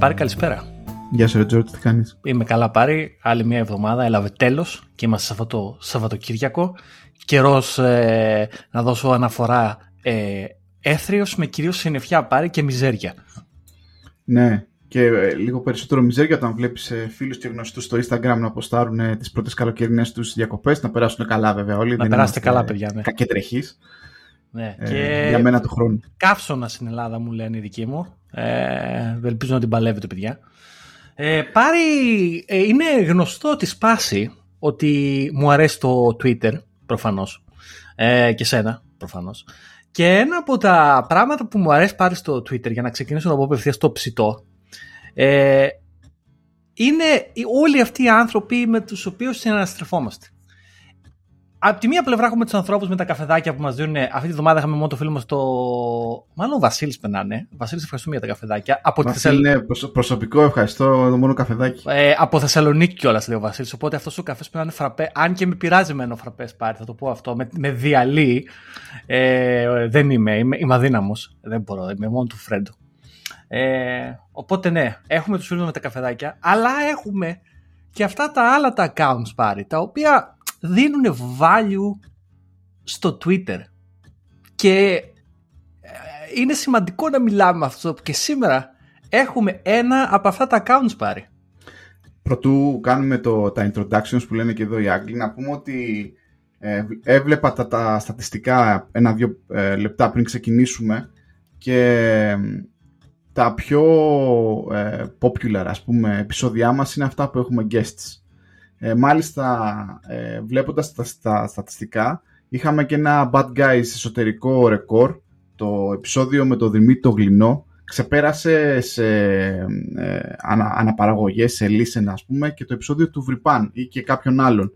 Πάρη, καλησπέρα. Γεια σου, Ρετζόρτ, τι κάνεις; Είμαι καλά, Πάρη. Άλλη μια εβδομάδα έλαβε τέλος και είμαστε σε αυτό το Σαββατοκύριακο. Καιρός ε, να δώσω αναφορά ε, έθριος με κυρίως συννεφιά, Πάρη και μιζέρια. Ναι, και ε, λίγο περισσότερο μιζέρια όταν βλέπεις ε, φίλους και γνωστούς στο Instagram να αποστάρουν ε, τις πρώτες καλοκαιρινές τους διακοπές. Να περάσουν καλά, βέβαια όλοι. Να περάσετε καλά, παιδιά. Ναι. Κακετρεχή. Ναι. Ε, και για μένα του χρόνου. Καύσωνα στην Ελλάδα μου λένε οι δικοί μου. Ε, ελπίζω να την παλεύετε, παιδιά. Ε, πάρει, ε, είναι γνωστό τη σπάση ότι μου αρέσει το Twitter, προφανώς. Ε, και σένα, προφανώς. Και ένα από τα πράγματα που μου αρέσει πάρει στο Twitter, για να ξεκινήσω να πω απευθείας το ψητό, ε, είναι όλοι αυτοί οι άνθρωποι με τους οποίους συναναστρεφόμαστε από τη μία πλευρά έχουμε τους ανθρώπους με τα καφεδάκια που μας δίνουν. Αυτή τη βδομάδα είχαμε μόνο το φίλο μας το. Μάλλον ο Βασίλης πενάνε. Βασίλης, ευχαριστούμε για τα καφεδάκια. Από Βασίλη, είναι προσωπικό, ευχαριστώ. Το μόνο καφεδάκι. Ε, από Θεσσαλονίκη κιόλας λέει ο Βασίλης. Οπότε αυτός ο καφές πενάνε φραπέ. Αν και με πειράζει με ένα φραπές πάρει, θα το πω αυτό. Με, με διαλύει. Ε, δεν είμαι. Είμαι, είμαι αδύναμος. Δεν μπορώ. Είμαι μόνο του Φρέντο. Ε, οπότε ναι, έχουμε τους φίλους με τα καφεδάκια. Αλλά έχουμε και αυτά τα άλλα τα accounts πάρει. Τα οποία δίνουν value στο Twitter. Και ε, είναι σημαντικό να μιλάμε με αυτό και σήμερα έχουμε ένα από αυτά τα accounts πάρει. Πρωτού κάνουμε το, τα introductions που λένε και εδώ οι Άγγλοι, να πούμε ότι ε, έβλεπα τα, τα στατιστικά ένα-δύο ε, λεπτά πριν ξεκινήσουμε και τα πιο popular ας πούμε επεισόδια μας είναι αυτά που έχουμε guests. Ε, μάλιστα, ε, βλέποντας τα, τα στατιστικά, είχαμε και ένα Bad Guys εσωτερικό ρεκόρ. Το επεισόδιο με το Δημήτρη το Γλυνό ξεπέρασε σε ε, ανα, αναπαραγωγές, σε listen ας πούμε, και το επεισόδιο του Βρυπάν ή και κάποιον άλλον.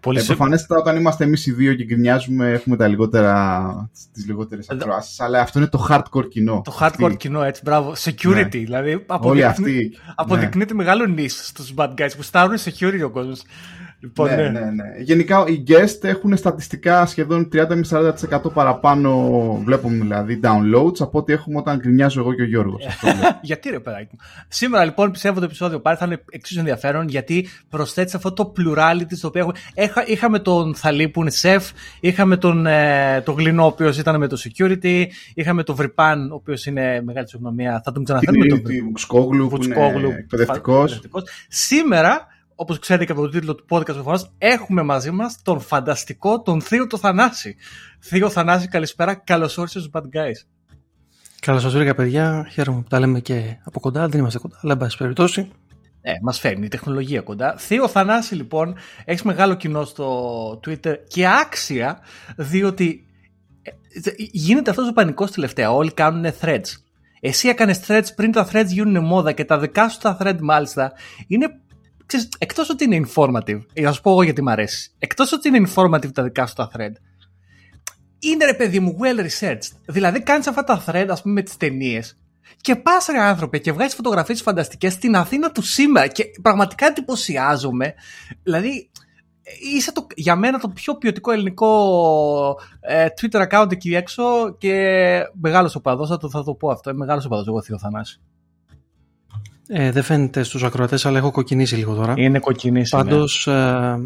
Πολύ ε, προφανέστατα όταν είμαστε εμείς οι δύο και γκρινιάζουμε έχουμε τα λιγότερα, τις λιγότερες ακροάσεις, αλλά αυτό είναι το hardcore κοινό. Το hardcore αυτή. κοινό, έτσι, μπράβο. Security, ναι. δηλαδή αποδεικνύει, αποδεικνύεται ναι. μεγάλο νης στους bad guys που στάρουν security ο κόσμος. Λοιπόν, ναι, ναι, ναι, ναι. Γενικά οι guest έχουν στατιστικά σχεδόν 30 με 40% παραπάνω, βλέπουμε δηλαδή, downloads από ό,τι έχουμε όταν γκρινιάζω εγώ και ο Γιώργος. γιατί ρε παιδάκι μου. Σήμερα λοιπόν πιστεύω το επεισόδιο πάλι θα είναι εξίσου ενδιαφέρον γιατί προσθέτεις αυτό το plurality στο οποίο έχουμε. είχαμε τον Θαλή που είναι σεφ, είχαμε τον, ε, τον Γλινό ο οποίος ήταν με το security, είχαμε τον Βρυπάν ο οποίος είναι μεγάλη συγγνωμία, θα τον ξαναφέρουμε. Τον Βουτσկόγλου που είναι εκπαιδευτικός. Σήμερα όπως ξέρετε και από το τίτλο του podcast φοράς, έχουμε μαζί μας τον φανταστικό, τον Θείο το Θανάση. Θείο Θανάση, καλησπέρα. Καλώς όρισες στους Bad Guys. Καλώς σας ήρθατε, παιδιά. Χαίρομαι που τα λέμε και από κοντά. Δεν είμαστε κοντά, αλλά εν πάση περιπτώσει. Ε, μας φέρνει η τεχνολογία κοντά. Θείο Θανάση, λοιπόν, έχεις μεγάλο κοινό στο Twitter και άξια, διότι ε, γίνεται αυτός ο πανικός τελευταία. Όλοι κάνουν threads. Εσύ έκανες threads πριν τα threads γίνουν μόδα και τα δικά σου τα threads μάλιστα είναι ξέρεις, εκτός ότι είναι informative, για να σου πω εγώ γιατί μ' αρέσει, εκτός ότι είναι informative τα δικά σου τα thread, είναι ρε παιδί μου well researched. Δηλαδή κάνεις αυτά τα thread ας πούμε με τις ταινίες. Και πας ρε άνθρωπε και βγάζεις φωτογραφίες φανταστικές στην Αθήνα του σήμερα και πραγματικά εντυπωσιάζομαι. Δηλαδή, είσαι το, για μένα το πιο ποιοτικό ελληνικό ε, Twitter account εκεί έξω και μεγάλος οπαδός. Θα, το, θα το πω αυτό. Είμαι μεγάλος οπαδός, εγώ Θείο Θανάση. Ε, δεν φαίνεται στους ακροατές, αλλά έχω κοκκινήσει λίγο τώρα. Είναι κοκκινήσει. Ναι. Πάντως, ε,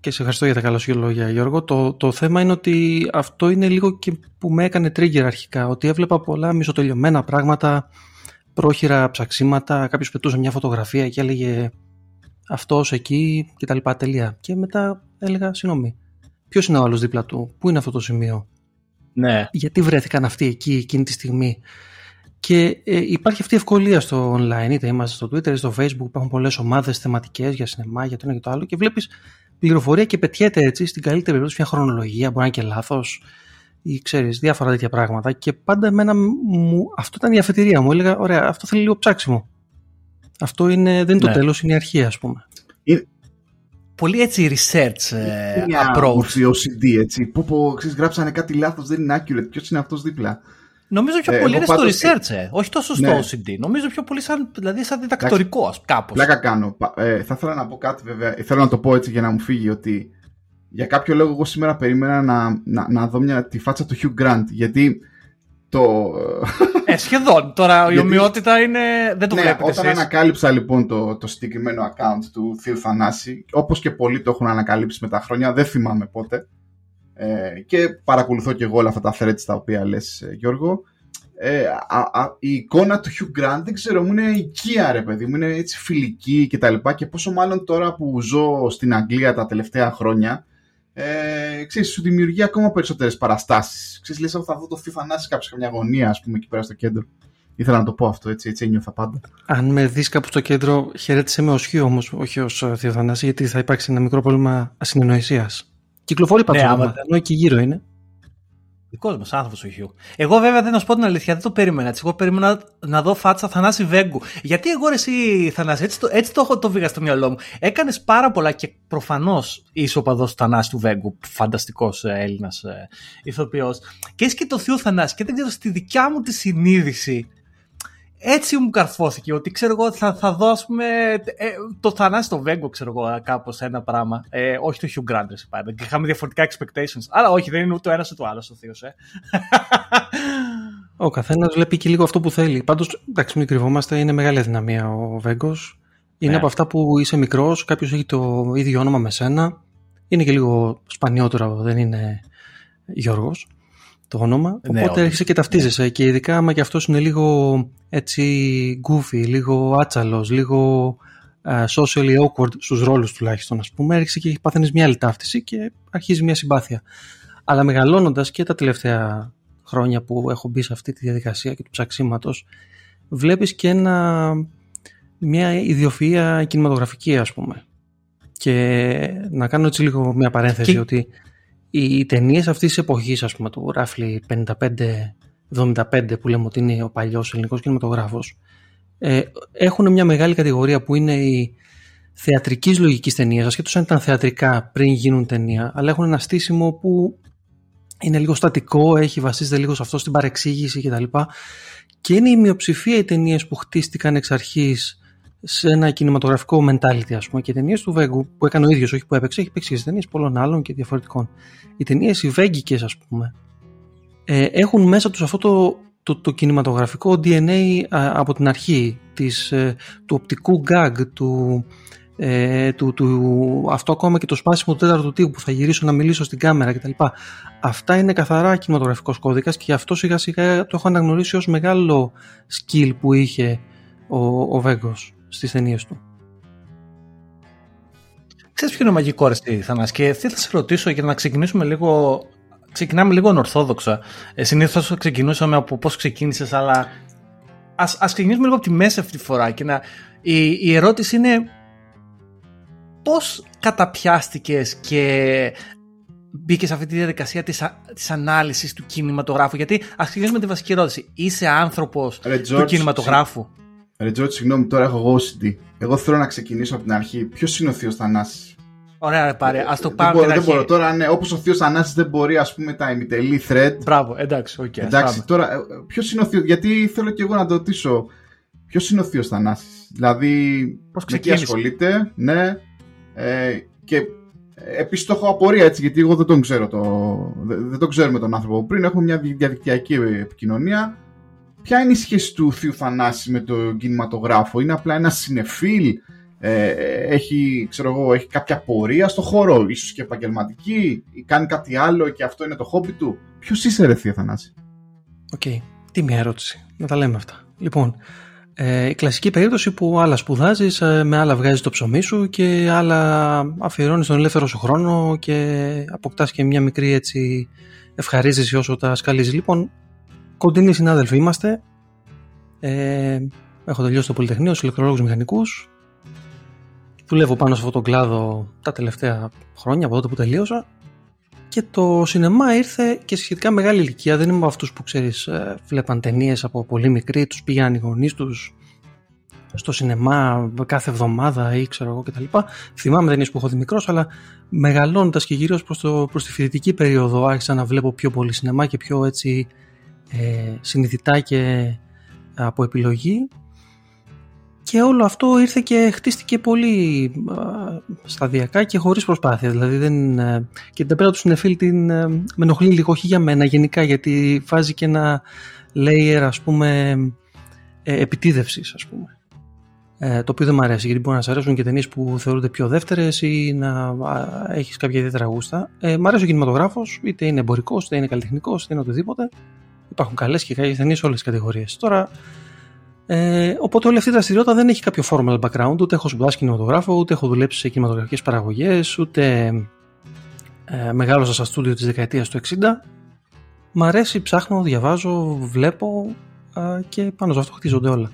και σε ευχαριστώ για τα καλά σου λόγια Γιώργο, το, το θέμα είναι ότι αυτό είναι λίγο και που με έκανε trigger αρχικά, ότι έβλεπα πολλά μισοτελειωμένα πράγματα, πρόχειρα ψαξίματα, κάποιος πετούσε μια φωτογραφία και έλεγε αυτός εκεί κτλ. Τελεία. Και μετά έλεγα, συγγνώμη, ποιος είναι ο άλλος δίπλα του, πού είναι αυτό το σημείο; Ναι. Γιατί βρέθηκαν αυτοί εκεί εκείνη τη στιγμή; Και ε, υπάρχει αυτή η ευκολία στο online, είτε είμαστε στο Twitter, είτε στο Facebook, υπάρχουν πολλές ομάδες θεματικές για σινεμά, για το ένα και το άλλο, και βλέπεις πληροφορία και πετιέται έτσι στην καλύτερη περίπτωση μια χρονολογία, μπορεί να είναι και λάθος, ή ξέρεις, διάφορα τέτοια πράγματα. Και πάντα εμένα μου, αυτό ήταν η αφετηρία μου. Έλεγα, ωραία, αυτό θέλει λίγο ψάξιμο. Αυτό είναι, δεν είναι το ναι. τέλος, είναι η αρχή, ας πούμε. Είναι... Πολύ έτσι research ε, approach. OCD, έτσι. Που, που ξέρεις, γράψανε κάτι λάθος, δεν είναι accurate. Ποιος είναι αυτός δίπλα; Νομίζω πιο ε, πολύ είναι στο research, ε. όχι τόσο στο ναι. OCD. Νομίζω πιο πολύ σαν, δηλαδή σαν διδακτορικό κάπως. Πλάκα κάνω. Ε, θα ήθελα να πω κάτι βέβαια, θέλω να το πω έτσι για να μου φύγει ότι για κάποιο λόγο εγώ σήμερα περίμενα να, να, να δω μια, τη φάτσα του Hugh Grant γιατί το... Ε, σχεδόν. Τώρα η ομοιότητα είναι... δεν το ναι, βλέπετε Όταν εσείς. ανακάλυψα λοιπόν το, το συγκεκριμένο account του Θείου Θανάση, όπως και πολλοί το έχουν ανακαλύψει με τα χρόνια, δεν θυμάμαι πότε, ε, και παρακολουθώ και εγώ όλα αυτά τα threads τα οποία λες ε, Γιώργο, ε, α, α, η εικόνα του Hugh Grant δεν ξέρω, μου είναι οικία ρε παιδί μου, είναι έτσι φιλική και τα λοιπά και πόσο μάλλον τώρα που ζω στην Αγγλία τα τελευταία χρόνια ε, ξέρεις, σου δημιουργεί ακόμα περισσότερες παραστάσεις. Ξέρεις, λες, θα δω το Θείο Θανάση κάποιο σε μια γωνία, ας πούμε, εκεί πέρα στο κέντρο. Ήθελα να το πω αυτό, έτσι, έτσι ένιωθα πάντα. Αν με δεις κάπου στο κέντρο, χαιρέτησε με ως Hugh όμως, όχι ως ε, Θείο Θανάση, γιατί θα υπάρξει ένα μικρό πρόβλημα ασυνεννοησίας. Κυκλοφορεί πάντως Ναι, το άμα- μάθημα, ενώ εκεί γύρω είναι. Δικός μας άνθρωπος ο Hugh. Εγώ βέβαια δεν να σου πω την αλήθεια, δεν το περίμενα έτσι. Εγώ περίμενα να δω φάτσα Θανάση Βέγκου. Γιατί εγώ ρε εσύ Θανάση, έτσι το, έτσι το έχω το Βέγγο στο μυαλό μου. Έκανες πάρα πολλά και προφανώς είσαι οπαδός του Θανάση του Βέγκου. Φανταστικός Έλληνας ε, ηθοποιός. Και έχει και το θείο Θανάση. Και δεν ξέρω, στη δικιά μου τη συνείδηση έτσι μου καρφώθηκε ότι ξέρω εγώ θα, θα δω ας πούμε ε, το Θανάση το Βέγκο ξέρω εγώ κάπως ένα πράγμα ε, όχι το Hugh Grant ρε πάντα και είχαμε διαφορετικά expectations αλλά όχι δεν είναι ούτε ο ένας ούτε ο άλλος ο θείος ε. Ο καθένας βλέπει και λίγο αυτό που θέλει. Πάντως, εντάξει, μην κρυβόμαστε, είναι μεγάλη αδυναμία ο Βέγκος. Είναι Ναι. από αυτά που είσαι μικρός, κάποιος έχει το ίδιο όνομα με σένα. Είναι και λίγο σπανιότερο, δεν είναι Γιώργος το όνομα. Ναι, Οπότε όντως. έρχεσαι και ταυτίζεσαι. Και ειδικά άμα και αυτός είναι λίγο έτσι goofy, λίγο άτσαλος, λίγο ε, socially awkward στους ρόλους τουλάχιστον, ας πούμε, έρχεσαι και παθαίνεις μια άλλη ταύτιση και αρχίζει μια συμπάθεια. Αλλά μεγαλώνοντας και τα τελευταία χρόνια που έχω μπει σε αυτή τη διαδικασία και του ψαξίματος βλέπεις και ένα, μια ιδιοφυΐα κινηματογραφική ας πούμε και να κάνω έτσι λίγο μια παρένθεση Και- ότι οι ταινίες αυτής της εποχής ας πούμε του ράφλι 55-75 που λέμε ότι είναι ο παλιός ελληνικός κινηματογράφος ε, έχουν μια μεγάλη κατηγορία που είναι η θεατρικής λογικής ταινίας ασχέτως αν ήταν θεατρικά πριν γίνουν ταινία αλλά έχουν ένα στήσιμο που είναι λίγο στατικό, έχει βασίζεται λίγο σε αυτό στην παρεξήγηση κτλ. Και είναι η μειοψηφία οι ταινίες που χτίστηκαν εξ αρχής σε ένα κινηματογραφικό mentality, ας πούμε. Και οι ταινίες του Βέγκου που έκανε ο ίδιος, όχι που έπαιξε, έχει παίξει και σε ταινίες πολλών άλλων και διαφορετικών. Οι ταινίες οι Βέγκικες, ας πούμε, ε, έχουν μέσα τους αυτό το, το, το κινηματογραφικό DNA α, από την αρχή της, ε, του οπτικού gag, του, ε, του, του, αυτό ακόμα και το σπάσιμο του τέταρτου τύπου που θα γυρίσω να μιλήσω στην κάμερα κτλ. Αυτά είναι καθαρά κινηματογραφικός κώδικας και γι' αυτό σιγά σιγά το έχω αναγνωρίσει ως μεγάλο skill που είχε ο, ο Βέγκος στις ταινίες του. Ξέρεις ποιο είναι ο μαγικό ρε εσύ, Θανάση; Και τι θα σε ρωτήσω για να ξεκινήσουμε λίγο ξεκινάμε λίγο ανορθόδοξα ε, συνήθως ξεκινούσαμε από πώς ξεκίνησες αλλά ας, ας ξεκινήσουμε λίγο από τη μέση αυτή τη φορά και να, η, η ερώτηση είναι πώς καταπιάστηκες και μπήκες σε αυτή τη διαδικασία της, α- της ανάλυσης του κινηματογράφου; Γιατί ας ξεκινήσουμε με τη βασική ερώτηση είσαι άνθρωπος Ρε, του George, κινηματογράφου; Ρε Τζόρτ, συγγνώμη, τώρα έχω εγώ OCD. Εγώ θέλω να ξεκινήσω από την αρχή. Ποιος είναι ο Θείος Θανάσης; Ωραία ρε πάρε, ας το δεν πάμε μπορώ, από την δεν αρχή. μπορώ. Τώρα, ναι, όπως ο Θείος Θανάσης δεν μπορεί, ας πούμε, τα ημιτελή thread. Μπράβο, εντάξει, οκ. ας Εντάξει, πάμε. τώρα, ποιος είναι ο Θείος. Γιατί θέλω και εγώ να το ρωτήσω. Ποιος είναι ο Θείος Θανάσης; Δηλαδή, Πώς με τι ξεκίνησες; ασχολείται, ναι. Ε, και επίση το έχω απορία έτσι, γιατί εγώ δεν τον ξέρω. Το, δεν, δεν τον ξέρουμε τον άνθρωπο πριν. Έχουμε μια δι- διαδικτυακή επικοινωνία. Ποια είναι η σχέση του Θείου Θανάση με τον κινηματογράφο, Είναι απλά ένα συνεφίλ, ε, έχει, ξέρω εγώ, έχει κάποια πορεία στο χώρο, ίσως και επαγγελματική, ή κάνει κάτι άλλο και αυτό είναι το χόμπι του; Ποιος είσαι, ρε Θείο Θανάση; Οκ, τι μια ερώτηση. Να τα λέμε αυτά. Λοιπόν, ε, η κλασική περίπτωση που άλλα σπουδάζεις, με άλλα βγάζεις το ψωμί σου και άλλα αφιερώνεις τον ελεύθερο σου χρόνο και αποκτάς και μια μικρή έτσι ευχαρίστηση όσο τα σκαλίζεις. Λοιπόν, κοντινοί συνάδελφοι είμαστε. Ε, έχω τελειώσει το Πολυτεχνείο στους ηλεκτρολόγους μηχανικούς. Δουλεύω πάνω σε αυτόν τον κλάδο τα τελευταία χρόνια από τότε που τελείωσα. Και το σινεμά ήρθε και σε σχετικά μεγάλη ηλικία. Δεν είμαι από αυτούς που ξέρεις, βλέπαν ταινίες από πολύ μικροί, τους πήγαν οι γονείς τους στο σινεμά κάθε εβδομάδα ή ξέρω εγώ κτλ. Θυμάμαι ταινίες που έχω δει μικρός, αλλά μεγαλώνοντας και γύρω προς προς τη φοιτητική περίοδο άρχισα να βλέπω πιο πολύ σινεμά και πιο έτσι ε, συνειδητά και από επιλογή. και όλο αυτό ήρθε και χτίστηκε πολύ σταδιακά και χωρίς προσπάθεια. Δηλαδή δεν, ε, και την ταπέρα του συνεφίλ την ε, με ενοχλεί λίγο, όχι για μένα γενικά, γιατί βάζει και ένα layer ας πούμε ε, επιτίδευσης ας πούμε. Ε, το οποίο δεν μου αρέσει γιατί μπορεί να σα αρέσουν και ταινίες που θεωρούνται πιο δεύτερες ή να έχεις κάποια ιδιαίτερα γούστα. Ε, μ' αρέσει ο κινηματογράφος, είτε είναι εμπορικός, είτε είναι καλλιτεχνικός, είτε είναι οτιδήποτε. Υπάρχουν καλές και κακές ταινίε σε όλες τις κατηγορίες. Τώρα ε, οπότε όλη αυτή η δραστηριότητα δεν έχει κάποιο formal background, ούτε έχω σπουδάσει κινηματογράφο, ούτε έχω δουλέψει σε κινηματογραφικές παραγωγές, ούτε ε, μεγάλωσα στα στούντιο της δεκαετίας του 60. Μ' αρέσει, ψάχνω, διαβάζω, βλέπω ε, και πάνω σε αυτό χτίζονται όλα.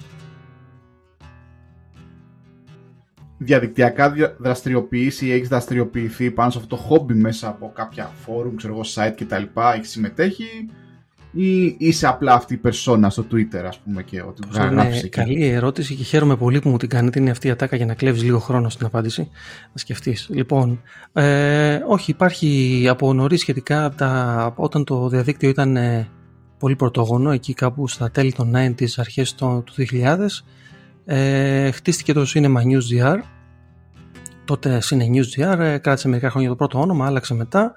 Διαδικτυακά δραστηριοποιήσει ή έχεις δραστηριοποιηθεί πάνω σε αυτό το χόμπι μέσα από κάποια φόρουμ, ξέρω εγώ, site κτλ. Έχεις συμμετέχει; Ή είσαι απλά αυτή η περσόνα στο Twitter, ας πούμε, και ότι γράφεις εκεί; Καλή ερώτηση και χαίρομαι πολύ που μου την κάνετε. Είναι αυτή η ατάκα για να κλέβεις λίγο χρόνο στην απάντηση. Να σκεφτείς. Λοιπόν, ε, όχι, υπάρχει από νωρίς σχετικά τα, όταν το διαδίκτυο ήταν ε, πολύ πρωτόγονο, εκεί κάπου στα τέλη των 90s, αρχές του 2000, ε, χτίστηκε το Cinema News GR. Τότε Cine News GR, ε, κράτησε μερικά χρόνια το πρώτο όνομα, άλλαξε μετά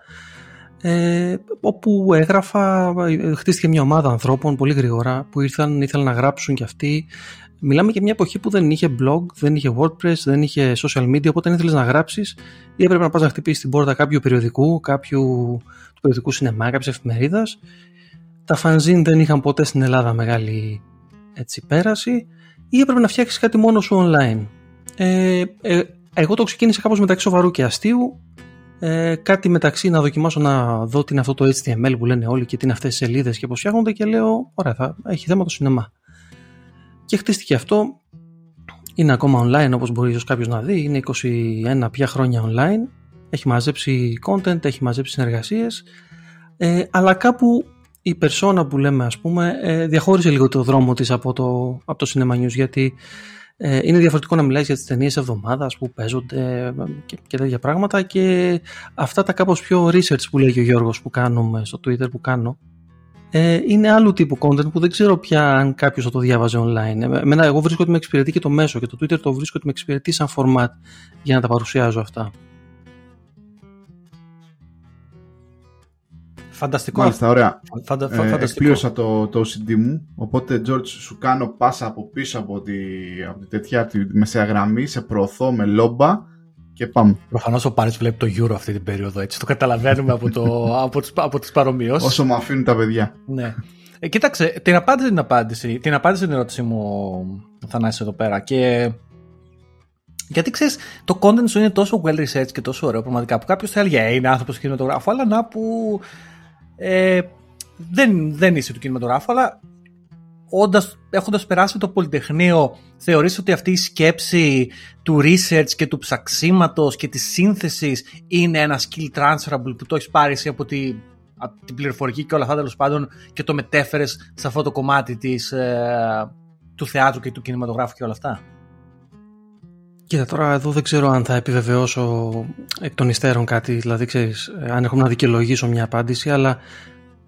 ε, όπου έγραφα, χτίστηκε μια ομάδα ανθρώπων πολύ γρήγορα που ήρθαν, ήθελαν να γράψουν κι αυτοί. Μιλάμε για μια εποχή που δεν είχε blog, δεν είχε WordPress, δεν είχε social media, οπότε αν ήθελες να γράψεις ή έπρεπε να πας να χτυπήσεις την πόρτα κάποιου περιοδικού, κάποιου του περιοδικού σινεμά, κάποιας εφημερίδας. Τα fanzine δεν είχαν ποτέ στην Ελλάδα μεγάλη έτσι, πέραση ή έπρεπε να φτιάξεις κάτι μόνο σου online. Ε, ε, εγώ το ξεκίνησα κάπως μεταξύ σοβαρού και αστείου ε, κάτι μεταξύ να δοκιμάσω να δω τι είναι αυτό το HTML που λένε όλοι και τι είναι αυτές οι σελίδες και πώς φτιάχνονται και λέω ωραία θα έχει θέμα το σινεμά και χτίστηκε αυτό. Είναι ακόμα online όπως μπορεί ίσως κάποιος να δει. Είναι 21 πια χρόνια online. Έχει μαζέψει content, έχει μαζέψει συνεργασίες. Ε, αλλά κάπου η περσόνα που λέμε ας πούμε ε, διαχώρισε λίγο το δρόμο της από το, από το Cinema News γιατί ε, είναι διαφορετικό να μιλάει για τις ταινίες εβδομάδας που παίζονται και, και τέτοια πράγματα και αυτά τα κάπως πιο research που λέει και ο Γιώργος που κάνουμε στο Twitter που κάνω ε, είναι άλλου τύπου content που δεν ξέρω πια αν κάποιος θα το διάβαζε online. Εμένα, εγώ βρίσκω ότι με εξυπηρετεί και το μέσο και το Twitter το βρίσκω ότι με εξυπηρετεί σαν format για να τα παρουσιάζω αυτά. Φανταστικό. Μάλιστα, ωραία. Φαντα, φα, ε, εκπλήρωσα το, το OCD μου, οπότε George σου κάνω πάσα από πίσω από τη, από τη τέτοια τη μεσαία γραμμή, σε προωθώ με λόμπα και πάμε. Προφανώς ο Πάρης βλέπει το Euro αυτή την περίοδο, έτσι το καταλαβαίνουμε από, το, από, τις, από τις παρομοιώσεις. Όσο μου αφήνουν τα παιδιά. Ναι. Ε, κοίταξε, την απάντηση την απάντηση, την απάντηση την ερώτηση μου Θανάσης εδώ πέρα και γιατί ξέρεις, το content σου είναι τόσο well researched και τόσο ωραίο πραγματικά που κάποιος θα έλεγε «Ε, είναι άνθρωπος κινηματογράφου, αλλά να που ε, δεν, δεν είσαι του κινηματογράφου, αλλά όντας, έχοντας περάσει το Πολυτεχνείο, θεωρείς ότι αυτή η σκέψη του research και του ψαξίματος και της σύνθεσης είναι ένα skill transferable που το έχεις πάρει εσύ από, τη, από την πληροφορική και όλα αυτά τέλος πάντων και το μετέφερες σε αυτό το κομμάτι της, ε, του θεάτρου και του κινηματογράφου και όλα αυτά; Κοίτα, τώρα εδώ δεν ξέρω αν θα επιβεβαιώσω εκ των υστέρων κάτι, δηλαδή ξέρεις, αν έχω να δικαιολογήσω μια απάντηση, αλλά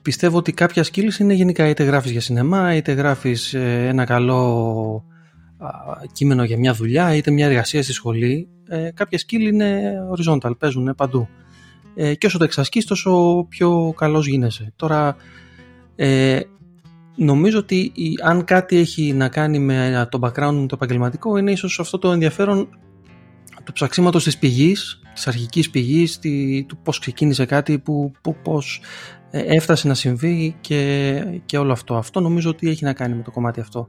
πιστεύω ότι κάποια skills είναι γενικά είτε γράφεις για σινεμά, είτε γράφεις ε, ένα καλό κείμενο για μια δουλειά, είτε μια εργασία στη σχολή. Ε, κάποια skill είναι horizontal, παίζουν παντού. Ε, και όσο το εξασκείς τόσο πιο καλός γίνεσαι. Τώρα, ε, νομίζω ότι αν κάτι έχει να κάνει με το background μου το επαγγελματικό είναι ίσως αυτό το ενδιαφέρον του ψαξίματος της πηγής, της αρχικής πηγής, τη, του πώς ξεκίνησε κάτι, που, που, πώς ε, έφτασε να συμβεί και, και όλο αυτό. Αυτό νομίζω ότι έχει να κάνει με το κομμάτι αυτό.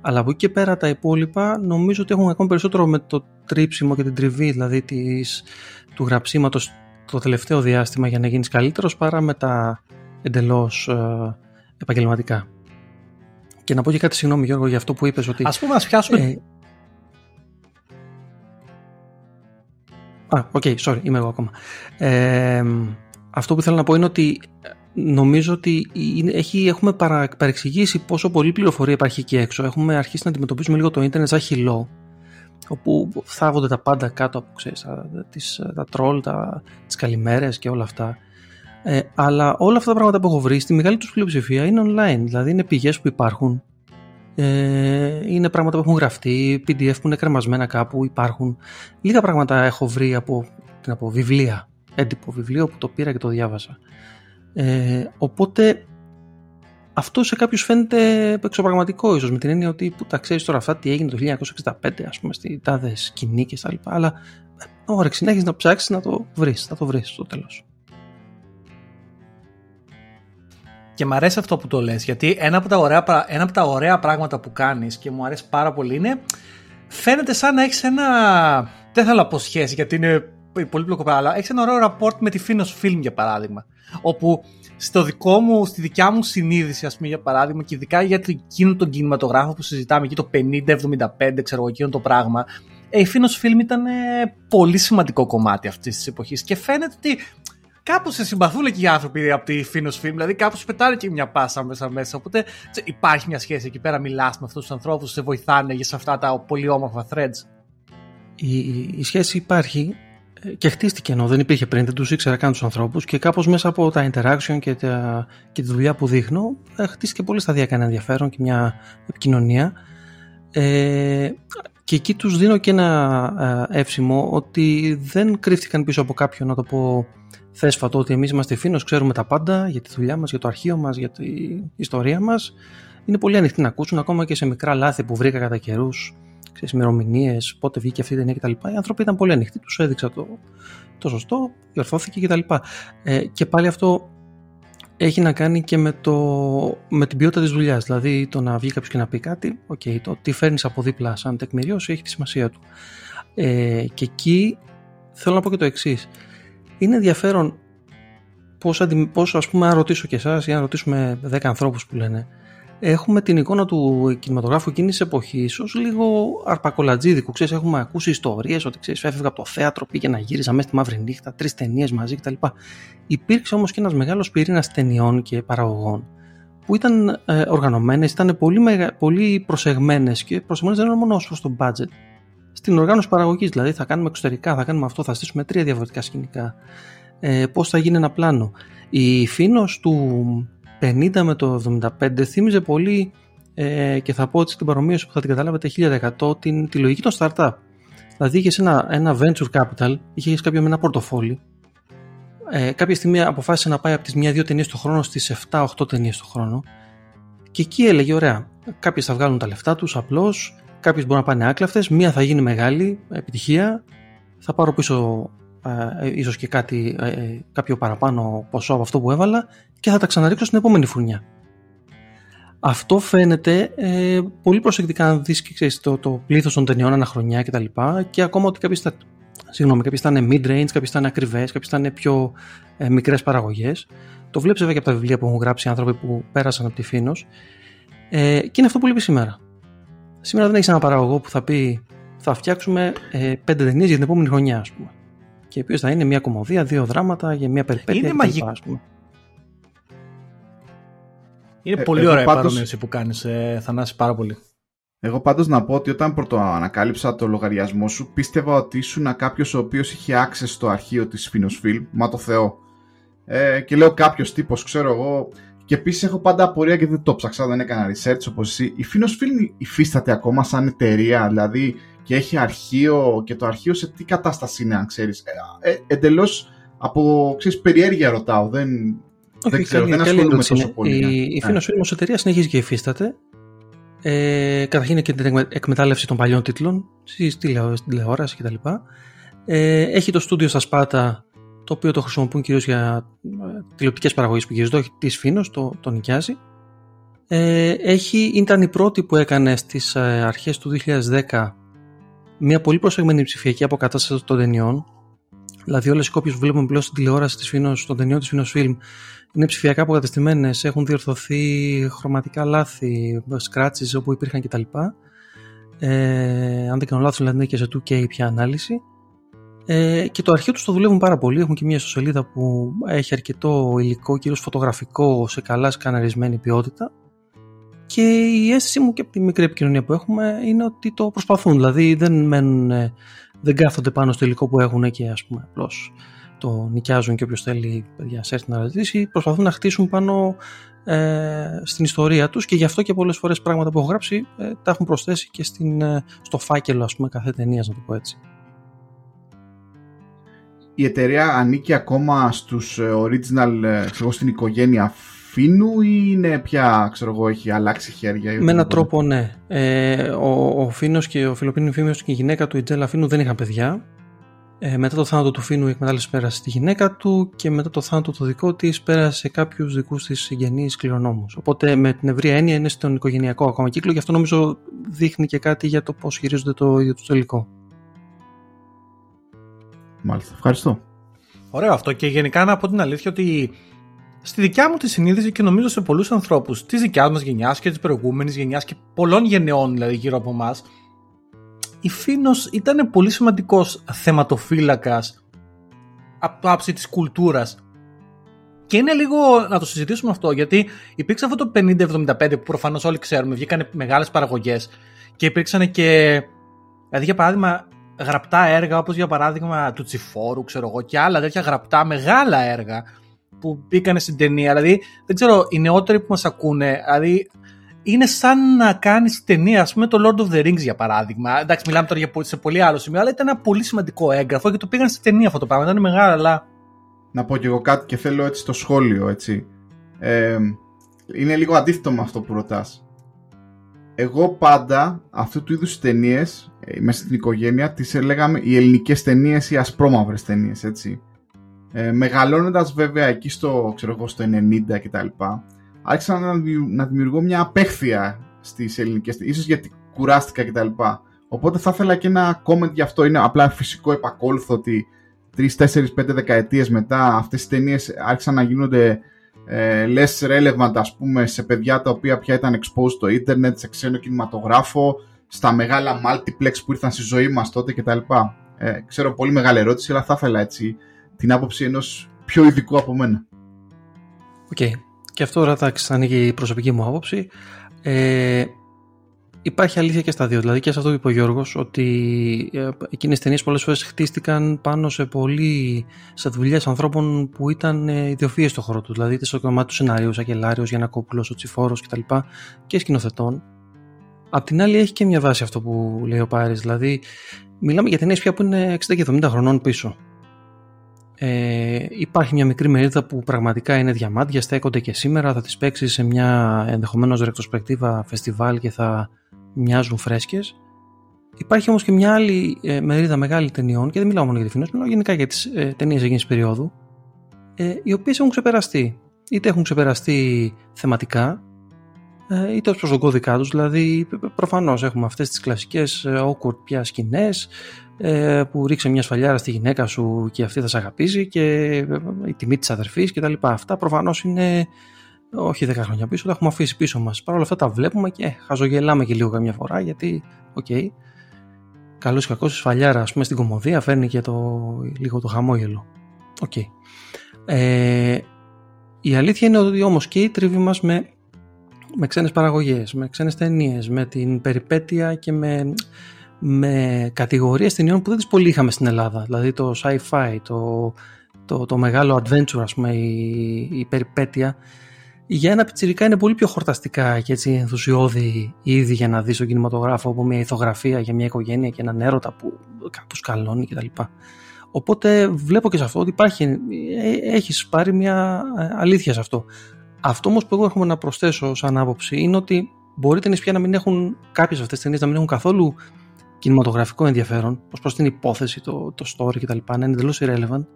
Αλλά από εκεί και πέρα τα υπόλοιπα νομίζω ότι έχουν ακόμη περισσότερο με το τρίψιμο και την τριβή δηλαδή της, του γραψίματος το τελευταίο διάστημα για να γίνεις καλύτερος παρά με τα εντελώς ε, επαγγελματικά. Και να πω και κάτι συγγνώμη Γιώργο για αυτό που είπες ότι... Ας πούμε ας πιάσουμε... Ε... Α, OK, okay, sorry, είμαι εγώ ακόμα. Ε, αυτό που θέλω να πω είναι ότι νομίζω ότι έχει, έχουμε παρα, παρεξηγήσει πόσο πολλή πληροφορία υπάρχει εκεί έξω. Έχουμε αρχίσει να αντιμετωπίσουμε λίγο το ίντερνετ σαν χυλό, όπου θάβονται τα πάντα κάτω από ξέρεις, τα, τις, τα τρόλ, τα, τις καλημέρες και όλα αυτά. Ε, αλλά όλα αυτά τα πράγματα που έχω βρει στη μεγάλη τους πλειοψηφία είναι online. Δηλαδή είναι πηγές που υπάρχουν Ε, είναι πράγματα που έχουν γραφτεί, PDF που είναι κρεμασμένα κάπου, υπάρχουν. Λίγα πράγματα έχω βρει από, από βιβλία, έντυπο βιβλίο που το πήρα και το διάβασα. Ε, οπότε αυτό σε κάποιους φαίνεται εξωπραγματικό ίσως με την έννοια ότι που τα ξέρεις τώρα αυτά τι έγινε το 1965 ας πούμε στη τάδε σκηνή και στα λοιπά αλλά όρεξη να έχει να ψάξεις να το βρεις, θα το βρεις στο τέλος. Και μου αρέσει αυτό που το λες, γιατί ένα από τα ωραία, ένα από τα ωραία πράγματα που κάνεις και μου αρέσει πάρα πολύ είναι φαίνεται σαν να έχεις ένα, δεν θέλω να πω σχέση γιατί είναι πολύ πλοκό αλλά έχεις ένα ωραίο ραπόρτ με τη Φίνος Film για παράδειγμα, όπου στο δικό μου, στη δικιά μου συνείδηση, ας πούμε, για παράδειγμα, και ειδικά για εκείνο τον κινηματογράφο που συζητάμε εκεί το 50-75, ξέρω εγώ, εκείνο το πράγμα, ε, η Φίνος Film ήταν ε, πολύ σημαντικό κομμάτι αυτής της εποχής. Και φαίνεται ότι κάπως σε συμπαθούν και οι άνθρωποι από τη Φίνος Film, δηλαδή κάπως πετάνε και μια πάσα μέσα μέσα. Οπότε υπάρχει μια σχέση εκεί πέρα, μιλάς με αυτούς τους ανθρώπους, σε βοηθάνε για σε αυτά τα πολύ όμορφα threads. Η, η σχέση υπάρχει και χτίστηκε ενώ δεν υπήρχε πριν, δεν τους ήξερα καν τους ανθρώπους και κάπως μέσα από τα interaction και, τα, και τη δουλειά που δείχνω, ε, χτίστηκε πολύ σταδιακά ένα ενδιαφέρον και μια επικοινωνία. Ε, και εκεί τους δίνω και ένα ε, εύσημο ότι δεν κρύφτηκαν πίσω από κάποιον να το πω θέσφατο ότι εμείς είμαστε φίνος, ξέρουμε τα πάντα για τη δουλειά μας, για το αρχείο μας, για τη ιστορία μας. Είναι πολύ ανοιχτοί να ακούσουν ακόμα και σε μικρά λάθη που βρήκα κατά καιρούς ημερομηνίες, πότε βγήκε αυτή η ταινία κτλ. Οι άνθρωποι ήταν πολύ ανοιχτοί, τους έδειξα το, το σωστό, διορθώθηκε κτλ. Ε, και πάλι αυτό έχει να κάνει και με, το, με την ποιότητα της δουλειάς. Δηλαδή, το να βγει κάποιος και να πει κάτι, okay, το τι φέρνεις από δίπλα σαν τεκμηρίωση έχει τη σημασία του. Ε, και εκεί θέλω να πω και το εξής. Είναι ενδιαφέρον πώς, πώς ας πούμε, αν ρωτήσω και εσάς ή αν ρωτήσουμε 10 ανθρώπους που λένε έχουμε την εικόνα του κινηματογράφου εκείνης της εποχής, ίσω λίγο αρπακολατζίδικου. Ξέρεις, έχουμε ακούσει ιστορίες ότι ξέρεις, έφευγα από το θέατρο, πήγε να γύριζα μέσα στη μαύρη νύχτα, τρεις ταινίες μαζί κτλ. Υπήρξε όμως και ένας μεγάλος πυρήνας ταινιών και παραγωγών που ήταν ε, οργανωμένες, ήταν πολύ, μεγα, πολύ προσεγμένες και προσεγμένες δεν είναι μόνο ως το budget. Στην οργάνωση παραγωγής, δηλαδή θα κάνουμε εξωτερικά, θα κάνουμε αυτό, θα στήσουμε τρία διαφορετικά σκηνικά. Ε, Πώς θα γίνει ένα πλάνο. Η φίνος του 50 με το 75 θύμιζε πολύ ε, και θα πω ότι στην παρομοίωση που θα την καταλάβετε 1000% την, τη λογική των startup. Δηλαδή είχες ένα, ένα venture capital, είχες κάποιον με ένα πορτοφόλι. Ε, κάποια στιγμή αποφάσισε να πάει από τις μία-δύο ταινίες το χρόνο στις 7-8 ταινίες το χρόνο. Και εκεί έλεγε: Ωραία, κάποιες θα βγάλουν τα λεφτά τους απλώς, κάποιες μπορούν να πάνε άκλαυτες, μία θα γίνει μεγάλη επιτυχία, θα πάρω πίσω ε, ίσως και κάτι, ε, ε, κάποιο παραπάνω ποσό από αυτό που έβαλα και θα τα ξαναρίξω στην επόμενη φουρνιά. Αυτό φαίνεται ε, πολύ προσεκτικά αν δεις και ξέρεις, το, το πλήθος των ταινιών ανά χρονιά και τα λοιπά και ακόμα ότι κάποιες θα, συγγνώμη, κάποιες θα είναι mid-range, κάποιες θα είναι ακριβές, κάποιες θα είναι πιο ε, μικρές παραγωγές. Το βλέπεις βέβαια και από τα βιβλία που έχουν γράψει άνθρωποι που πέρασαν από τη Φίνος ε, και είναι αυτό που λείπει σήμερα. Σήμερα δεν έχεις ένα παραγωγό που θα πει θα φτιάξουμε ε, πέντε ταινίες για την επόμενη χρονιά, ας πούμε και η θα είναι μια κομμωδία, δύο δράματα για μια περιπέτεια. Είναι μαγικό. Είναι ε, πολύ ωραία πάντως... η παρομοίωση που κάνεις, ε, Θανάση, πάρα πολύ. Εγώ πάντως να πω ότι όταν πρωτοανακάλυψα το λογαριασμό σου, πίστευα ότι ήσουν κάποιος ο οποίος είχε access στο αρχείο της Film, μα το Θεό. Ε, και λέω κάποιος τύπος, ξέρω εγώ, και επίσης έχω πάντα απορία και δεν το ψάξα, δεν έκανα research όπως εσύ. Η Film υφίσταται ακόμα σαν εταιρεία, δηλαδή και έχει αρχείο και το αρχείο σε τι κατάσταση είναι αν ξέρεις. Ε, ε, εντελώς από ξέρεις, περιέργεια ρωτάω, δεν, Όχι, δεν ξέρω, δεν ασχολούμαι τόσο πολύ. Η, η ναι. Φίνος Φίλμος εταιρεία συνεχίζει και υφίσταται. Ε, καταρχήν είναι και την εκμετάλλευση των παλιών τίτλων στη τηλεόραση κτλ. Ε, έχει το στούντιο στα Σπάτα το οποίο το χρησιμοποιούν κυρίως για ε, τηλεοπτικές παραγωγές που γυρίζονται, όχι της Φίνος, το, το νοικιάζει. Ε, έχει, ήταν η πρώτη που έκανε στις ε, αρχές του 2010 μια πολύ προσεγμένη ψηφιακή αποκατάσταση των ταινιών. Δηλαδή, όλες οι κόπιες που βλέπουμε πλέον στην τηλεόραση της Φίνος, των ταινιών της Φίνος Film είναι ψηφιακά αποκαταστημένε, έχουν διορθωθεί χρωματικά λάθη, scratches όπου υπήρχαν κτλ. Ε, αν δεν κάνω λάθος, δηλαδή είναι και σε 2K πια ανάλυση. Ε, και το αρχείο τους το δουλεύουν πάρα πολύ. Έχουν και μια ιστοσελίδα που έχει αρκετό υλικό, κυρίως φωτογραφικό, σε καλά σκαναρισμένη ποιότητα. Και η αίσθηση μου και από τη μικρή επικοινωνία που έχουμε είναι ότι το προσπαθούν. Δηλαδή δεν, μένουν, δεν κάθονται πάνω στο υλικό που έχουν και ας πούμε απλώς το νοικιάζουν και όποιος θέλει παιδιά σε έρθει να ρωτήσει, προσπαθούν να χτίσουν πάνω ε, στην ιστορία τους και γι' αυτό και πολλές φορές πράγματα που έχω γράψει ε, τα έχουν προσθέσει και στην, ε, στο φάκελο ας πούμε κάθε ταινίας να το πω έτσι. Η εταιρεία ανήκει ακόμα στους ε, original, ξέρω, στην οικογένεια Φίνου ή είναι πια, ξέρω εγώ, έχει αλλάξει χέρια. Με έναν τρόπο ναι. Ε, ο, ο Φίνος και ο Φιλοπίνου Φίμιος και η γυναίκα του η Τζέλα Φίνου δεν είχαν παιδιά ε, μετά το θάνατο του Φίνου η εκμετάλλευση πέρασε στη γυναίκα του και μετά το θάνατο το δικό της πέρασε σε κάποιους δικούς της συγγενείς κληρονόμους. Οπότε με την ευρία έννοια είναι στον οικογενειακό ακόμα κύκλο, γι' αυτό νομίζω δείχνει και κάτι για το πώς χειρίζονται το ίδιο το τελικό. Μάλιστα. Ευχαριστώ. Ωραίο αυτό και γενικά να πω την αλήθεια ότι στη δικιά μου τη συνείδηση και νομίζω σε πολλούς ανθρώπους της δικιάς μας γενιάς και της προηγούμενης γενιάς και πολλών γενεών δηλαδή γύρω από εμάς, η Φίνος ήταν πολύ σημαντικός θεματοφύλακας από το άψη της κουλτούρας. Και είναι λίγο να το συζητήσουμε αυτό, γιατί υπήρξε αυτό το 50-75 που προφανώς όλοι ξέρουμε, βγήκαν μεγάλες παραγωγές και υπήρξαν και, δηλαδή για παράδειγμα, γραπτά έργα όπως για παράδειγμα του Τσιφόρου, ξέρω εγώ, και άλλα τέτοια γραπτά μεγάλα έργα που μπήκαν στην ταινία. Δηλαδή, δεν ξέρω, οι νεότεροι που μας ακούνε, δηλαδή είναι σαν να κάνει ταινία, ας πούμε, το Lord of the Rings για παράδειγμα. Εντάξει, μιλάμε τώρα για σε πολύ άλλο σημείο, αλλά ήταν ένα πολύ σημαντικό έγγραφο και το πήγαν στη ταινία αυτό το πράγμα. Ήταν μεγάλο, αλλά. Να πω κι εγώ κάτι και θέλω έτσι το σχόλιο, έτσι. Ε, είναι λίγο αντίθετο με αυτό που ρωτάς. Εγώ πάντα αυτού του είδους ταινίες ε, μέσα στην οικογένεια τις έλεγαμε οι ελληνικές ταινίες ή ασπρόμαυρες ταινίες, έτσι. Ε, μεγαλώνοντας βέβαια εκεί στο, ξέρω εγώ, στο 90 κτλ άρχισα να δημιουργώ μια απέχθεια στις ελληνικές, ίσως γιατί κουράστηκα κτλ. Οπότε θα ήθελα και ένα comment γι' αυτό. Είναι απλά φυσικό επακόλουθο ότι 3, 4, 5 δεκαετίες μετά αυτές οι ταινίες άρχισαν να γίνονται ε, less relevant ας πούμε σε παιδιά τα οποία πια ήταν exposed στο ίντερνετ, σε ξένο κινηματογράφο, στα μεγάλα multiplex που ήρθαν στη ζωή μας τότε κτλ. Ε, ξέρω πολύ μεγάλη ερώτηση, αλλά θα ήθελα έτσι την άποψη ενός πιο ειδικού από μένα. OK. Okay. Και αυτό τώρα θα ανοίγει η προσωπική μου άποψη. Ε, υπάρχει αλήθεια και στα δύο. Δηλαδή και σε αυτό που είπε ο Γιώργος, ότι ε, εκείνες οι ταινίες πολλές φορές χτίστηκαν πάνω σε πολύ σε δουλειές ανθρώπων που ήταν ε, ιδιοφύες στο χώρο τους. Δηλαδή είτε στο κομμάτι του σενάριου, Αγγελάριος, Γιανακόπουλος, ο Τσιφόρος κτλ. και σκηνοθετών. Απ' την άλλη έχει και μια βάση αυτό που λέει ο Πάρης. Δηλαδή μιλάμε για ταινίες πια που είναι 60 και 70 χρονών πίσω. Ε, υπάρχει μια μικρή μερίδα που πραγματικά είναι διαμάντια, στέκονται και σήμερα, θα τις παίξεις σε μια ενδεχομένως ρεκτοσπεκτίβα φεστιβάλ και θα μοιάζουν φρέσκες. Υπάρχει όμως και μια άλλη ε, μερίδα μεγάλη ταινιών και δεν μιλάω μόνο για τη Φινός, μιλάω γενικά για τις ε, ταινίες εκείνης περίοδου ε, οι οποίες έχουν ξεπεραστεί. Είτε έχουν ξεπεραστεί θεματικά ε, είτε ως προς τον κώδικά τους, δηλαδή προφανώς έχουμε αυτές τις κλασικές ε, awkward πια σκηνές ε, που ρίξε μια σφαλιάρα στη γυναίκα σου και αυτή θα σε αγαπήσει και η τιμή της αδερφής και τα λοιπά. Αυτά προφανώς είναι όχι 10 χρόνια πίσω, τα έχουμε αφήσει πίσω μας. Παρ' όλα αυτά τα βλέπουμε και χαζογελάμε και λίγο καμιά φορά γιατί, OK, okay, καλός κακός η σφαλιάρα ας πούμε στην κωμωδία φέρνει και το, λίγο το χαμόγελο. OK. Okay. Ε, η αλήθεια είναι ότι όμως και η τριβή μας με με ξένες παραγωγές, με ξένες ταινίες, με την περιπέτεια και με, με κατηγορίες ταινιών που δεν τις πολύ είχαμε στην Ελλάδα. Δηλαδή το sci-fi, το, το, το μεγάλο adventure, ας πούμε, η, η περιπέτεια. Για ένα πιτσιρικά είναι πολύ πιο χορταστικά και έτσι ενθουσιώδη είδη για να δεις στον κινηματογράφο από μια ηθογραφία για μια οικογένεια και έναν έρωτα που κάπου σκαλώνει κτλ. Οπότε βλέπω και σε αυτό ότι υπάρχει, ε, έχεις πάρει μια ε, αλήθεια σε αυτό. Αυτό όμως που εγώ έρχομαι να προσθέσω σαν άποψη είναι ότι μπορεί ταινίες πια να μην έχουν κάποιες αυτές τι ταινίες να μην έχουν καθόλου κινηματογραφικό ενδιαφέρον, ως προς την υπόθεση, το, το story κτλ. Να είναι εντελώς irrelevant.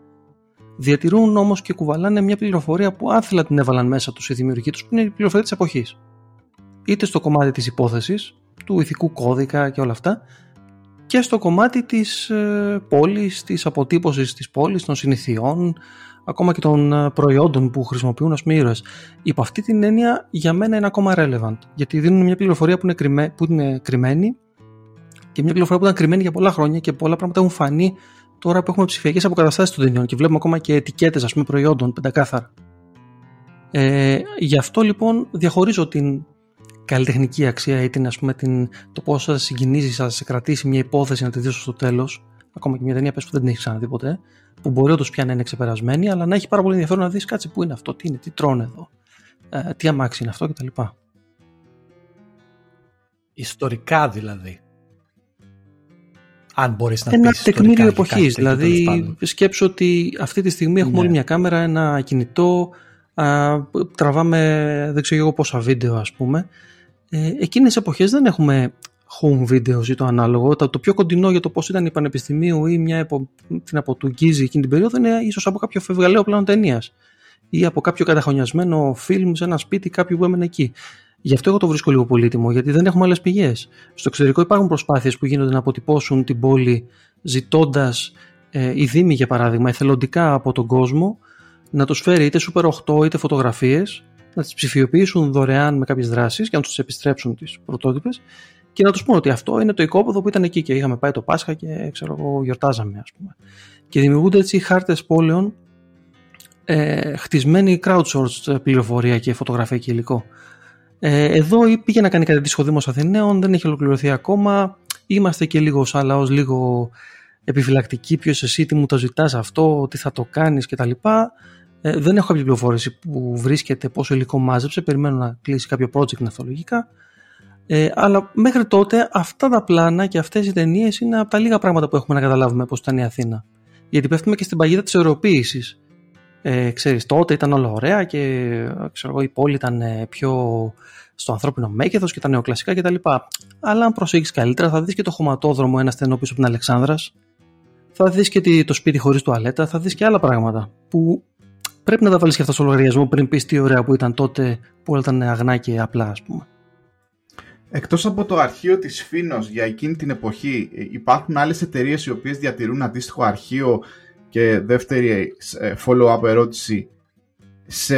Διατηρούν όμως και κουβαλάνε μια πληροφορία που άθελα την έβαλαν μέσα τους οι δημιουργοί τους, που είναι η πληροφορία της εποχής. Είτε στο κομμάτι της υπόθεσης, του ηθικού κώδικα και όλα αυτά, και στο κομμάτι της ε, πόλης, της αποτύπωσης της πόλης, των συνηθιών, ακόμα και των ε, προϊόντων που χρησιμοποιούν ας πούμε ήρωες. Υπό αυτή την έννοια για μένα είναι ακόμα relevant, γιατί δίνουν μια πληροφορία που είναι, κρυμέ, που είναι κρυμμένη και μια πληροφορία που ήταν κρυμμένη για πολλά χρόνια και πολλά πράγματα έχουν φανεί τώρα που έχουμε ψηφιακές αποκαταστάσεις των ταινιών και βλέπουμε ακόμα και ετικέτες προϊόντων πεντακάθαρα. Ε, γι' αυτό λοιπόν διαχωρίζω την καλλιτεχνική αξία ή την, ας πούμε, την, το πώς θα συγκινήσει, θα σε κρατήσει μια υπόθεση να τη δεις στο τέλος ακόμα και μια ταινία πες που δεν την έχεις ξαναδεί ποτέ, που μπορεί όντως πια να είναι ξεπερασμένη, αλλά να έχει πάρα πολύ ενδιαφέρον να δεις κάτσε πού είναι αυτό, τι είναι, τι τρώνε εδώ, ε, τι αμάξι είναι αυτό κτλ. Ιστορικά δηλαδή. Αν μπορείς να ένα πεις τεκμήριο εποχής. εποχής. Δηλαδή, σκέψω ότι αυτή τη στιγμή έχουμε Ναι. όλη μια κάμερα, ένα κινητό, α, τραβάμε δεν ξέρω εγώ πόσα βίντεο ας πούμε. Ε, εκείνες τις εποχές δεν έχουμε home videos ή το ανάλογο. Το, το πιο κοντινό για το πώς ήταν η Πανεπιστημίου ή μια επο, την από του Γκίζη εκείνη την περίοδο είναι ίσως από κάποιο φευγαλαίο πλάνο ταινίας ή από κάποιο καταχωνιασμένο φιλμ σε ένα σπίτι κάποιου που έμενε εκεί. Γι' αυτό εγώ το βρίσκω λίγο πολύτιμο, γιατί δεν έχουμε άλλες πηγές. Στο εξωτερικό υπάρχουν προσπάθειες που γίνονται να αποτυπώσουν την πόλη ζητώντας ε, οι Δήμοι, για παράδειγμα, εθελοντικά από τον κόσμο να τους φέρει είτε Super 8 είτε φωτογραφίες, να τις ψηφιοποιήσουν δωρεάν με κάποιες δράσεις και να τους επιστρέψουν τις πρωτότυπες και να τους πούνε ότι αυτό είναι το οικόπεδο που ήταν εκεί και είχαμε πάει το Πάσχα και ξέρω εγώ γιορτάζαμε, ας πούμε. Και δημιουργούνται έτσι χάρτες πόλεων ε, χτισμένη crowdsourced πληροφορία και φωτογραφία και υλικό. Ε, εδώ πήγε να κάνει κάτι αντίστοιχο Δήμο Αθηναίων, δεν έχει ολοκληρωθεί ακόμα. Είμαστε και λίγο σαν λαό, λίγο επιφυλακτικοί. Ποιος εσύ, τι μου το ζητάς αυτό, τι θα το κάνεις κτλ. Ε, δεν έχω κάποια πληροφόρηση που βρίσκεται, πόσο υλικό μάζεψε. Περιμένω να κλείσει κάποιο project ναυτολογικά. Ε, αλλά μέχρι τότε αυτά τα πλάνα και αυτές οι ταινίες είναι από τα λίγα πράγματα που έχουμε να καταλάβουμε πώς ήταν η Αθήνα. Γιατί πέφτουμε και στην παγίδα της ευρωποποίηση. Ε, ξέρεις, τότε ήταν όλα ωραία και ξέρω, εγώ, η πόλη ήταν ε, πιο στο ανθρώπινο μέγεθος και τα νεοκλασικά κτλ. Αλλά αν προσέξεις καλύτερα θα δεις και το χωματόδρομο ένα στενό πίσω από την Αλεξάνδρας, θα δεις και το σπίτι χωρίς τουαλέτα, θα δεις και άλλα πράγματα που πρέπει να τα βάλεις και αυτά στο λογαριασμό πριν πεις τι ωραία που ήταν τότε που όλα ήταν αγνά και απλά ας πούμε. Εκτός από το αρχείο της Φίνος για εκείνη την εποχή υπάρχουν άλλες εταιρείες οι οποίες διατηρούν αντίστοιχο αρχείο και δεύτερη follow-up ερώτηση σε,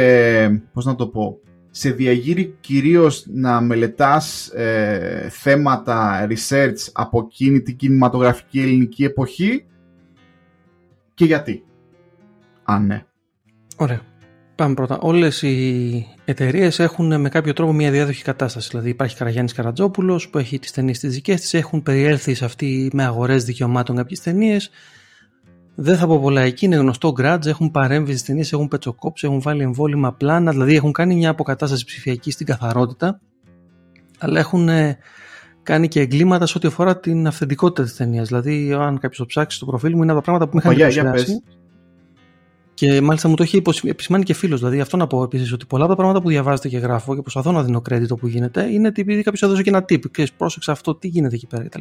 πώς να το πω, σε διαγύρει κυρίως να μελετάς ε, θέματα research από εκείνη την κινηματογραφική ελληνική εποχή και γιατί; Αν ναι. Ωραία. Πάμε πρώτα. Όλες οι εταιρείες έχουν με κάποιο τρόπο μια διάδοχη κατάσταση. Δηλαδή υπάρχει Καραγιάννης Καρατζόπουλος που έχει τις ταινίες τις δικές της, έχουν περιέλθει σε αυτή με αγορές δικαιωμάτων κάποιες ταινίες. Δεν θα πω πολλά εκεί, είναι γνωστό Grudge, έχουν παρέμβει στις ταινίες, έχουν πετσοκόψει, έχουν βάλει εμβόλυμα πλάνα, δηλαδή έχουν κάνει μια αποκατάσταση ψηφιακή στην καθαρότητα, αλλά έχουν κάνει και εγκλήματα σε ό,τι αφορά την αυθεντικότητα της ταινίας. Δηλαδή, αν κάποιος το ψάξει στο προφίλ μου, είναι από τα πράγματα που με είχαν εντυπωσιάσει. Και μάλιστα μου το έχει επισημάνει και φίλος. Δηλαδή, αυτό να πω επίσης ότι πολλά από τα πράγματα που διαβάζετε και γράφω και προσπαθώ να δίνω credit που γίνεται είναι ότι επειδή κάποιος έδωσε και ένα tip. Και πρόσεξε αυτό, τι γίνεται εκεί πέρα κτλ.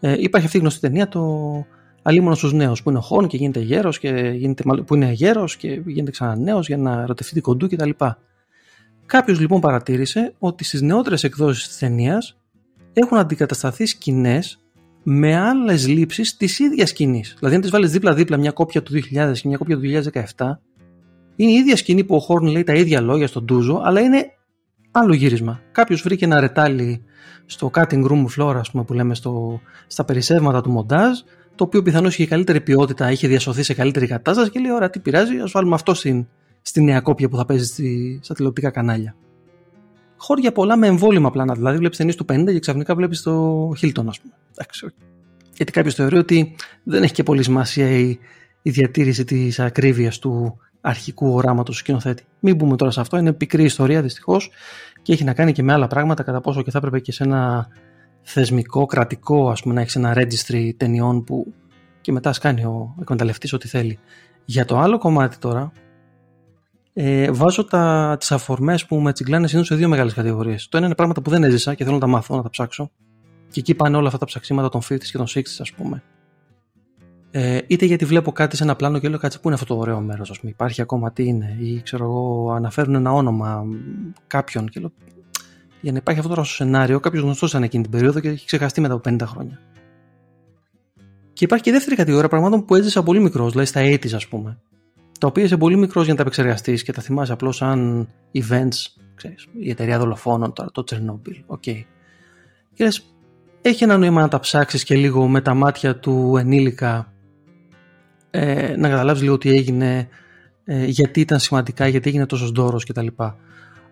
Ε, υπάρχει αυτή η γνωστή ταινία, το αλίμονο στους νέους, που είναι ο Χόν και γίνεται γέρος, που είναι γέρος και γίνεται ξανά νέος για να ερωτευτεί την κοντού κτλ. Κάποιος λοιπόν παρατήρησε ότι στις νεότερες εκδόσεις της ταινίας έχουν αντικατασταθεί σκηνές με άλλες λήψεις της ίδιας σκηνής. Δηλαδή, αν τις βάλεις δίπλα-δίπλα μια κόπια του 2000 και μια κόπια του 2017, είναι η ίδια σκηνή που ο Χόρν λέει τα ίδια λόγια στον Τούζο, αλλά είναι άλλο γύρισμα. Κάποιος βρήκε ένα ρετάλι στο cutting room floor, ας πούμε, που λέμε στο, στα περισσεύματα του μοντάζ, το οποίο πιθανώς είχε καλύτερη ποιότητα, είχε διασωθεί σε καλύτερη κατάσταση και λέει: Ωραία, τι πειράζει, ας βάλουμε αυτό στην, στη νέα κόπια που θα παίζει στη, στα τηλεοπτικά κανάλια. Χώρια πολλά με εμβόλυμα πλάνα. Δηλαδή, βλέπεις ταινίες του 50 και ξαφνικά βλέπεις το Hilton, ας πούμε. Εντάξει, γιατί κάποιος θεωρεί ότι δεν έχει και πολύ σημασία η, η διατήρηση της ακρίβειας του αρχικού οράματος του σκηνοθέτη. Μην μπούμε τώρα σε αυτό, είναι πικρή ιστορία δυστυχώς και έχει να κάνει και με άλλα πράγματα, κατά πόσο και θα έπρεπε και σε ένα θεσμικό, κρατικό, ας πούμε, να έχεις ένα registry ταινιών που και μετά κάνει ο εκμεταλλευτής ό,τι θέλει. Για το άλλο κομμάτι τώρα, ε, βάζω τα, τις αφορμές που με τσιγκλάνε συνήθως σε δύο μεγάλες κατηγορίες. Το ένα είναι πράγματα που δεν έζησα και θέλω να τα μάθω, να τα ψάξω. Και εκεί πάνε όλα αυτά τα ψαξίματα των 50s και των 60s, ας πούμε. Ε, είτε γιατί βλέπω κάτι σε ένα πλάνο και λέω κάτσε πού είναι αυτό το ωραίο μέρος, ας πούμε. Υπάρχει ακόμα τι είναι, ή ξέρω εγώ, αναφέρουν ένα όνομα κάποιον και λέω για να υπάρχει αυτό τώρα στο σενάριο, κάποιος γνωστός ήταν εκείνη την περίοδο και έχει ξεχαστεί μετά από 50 χρόνια. Και υπάρχει και δεύτερη κατηγορία πραγμάτων που έζησα πολύ μικρός, δηλαδή στα 80s, ας πούμε. Τα οποία είσαι πολύ μικρός για να τα επεξεργαστείς και τα θυμάσαι απλώς σαν events, ξέρεις, η εταιρεία δολοφόνων, τώρα, το Chernobyl. OK. Okay. Και λες, έχει ένα νόημα να τα ψάξεις και λίγο με τα μάτια του ενήλικα ε, να καταλάβεις λίγο τι έγινε, ε, γιατί ήταν σημαντικά, γιατί έγινε τόσος ντόρο κτλ.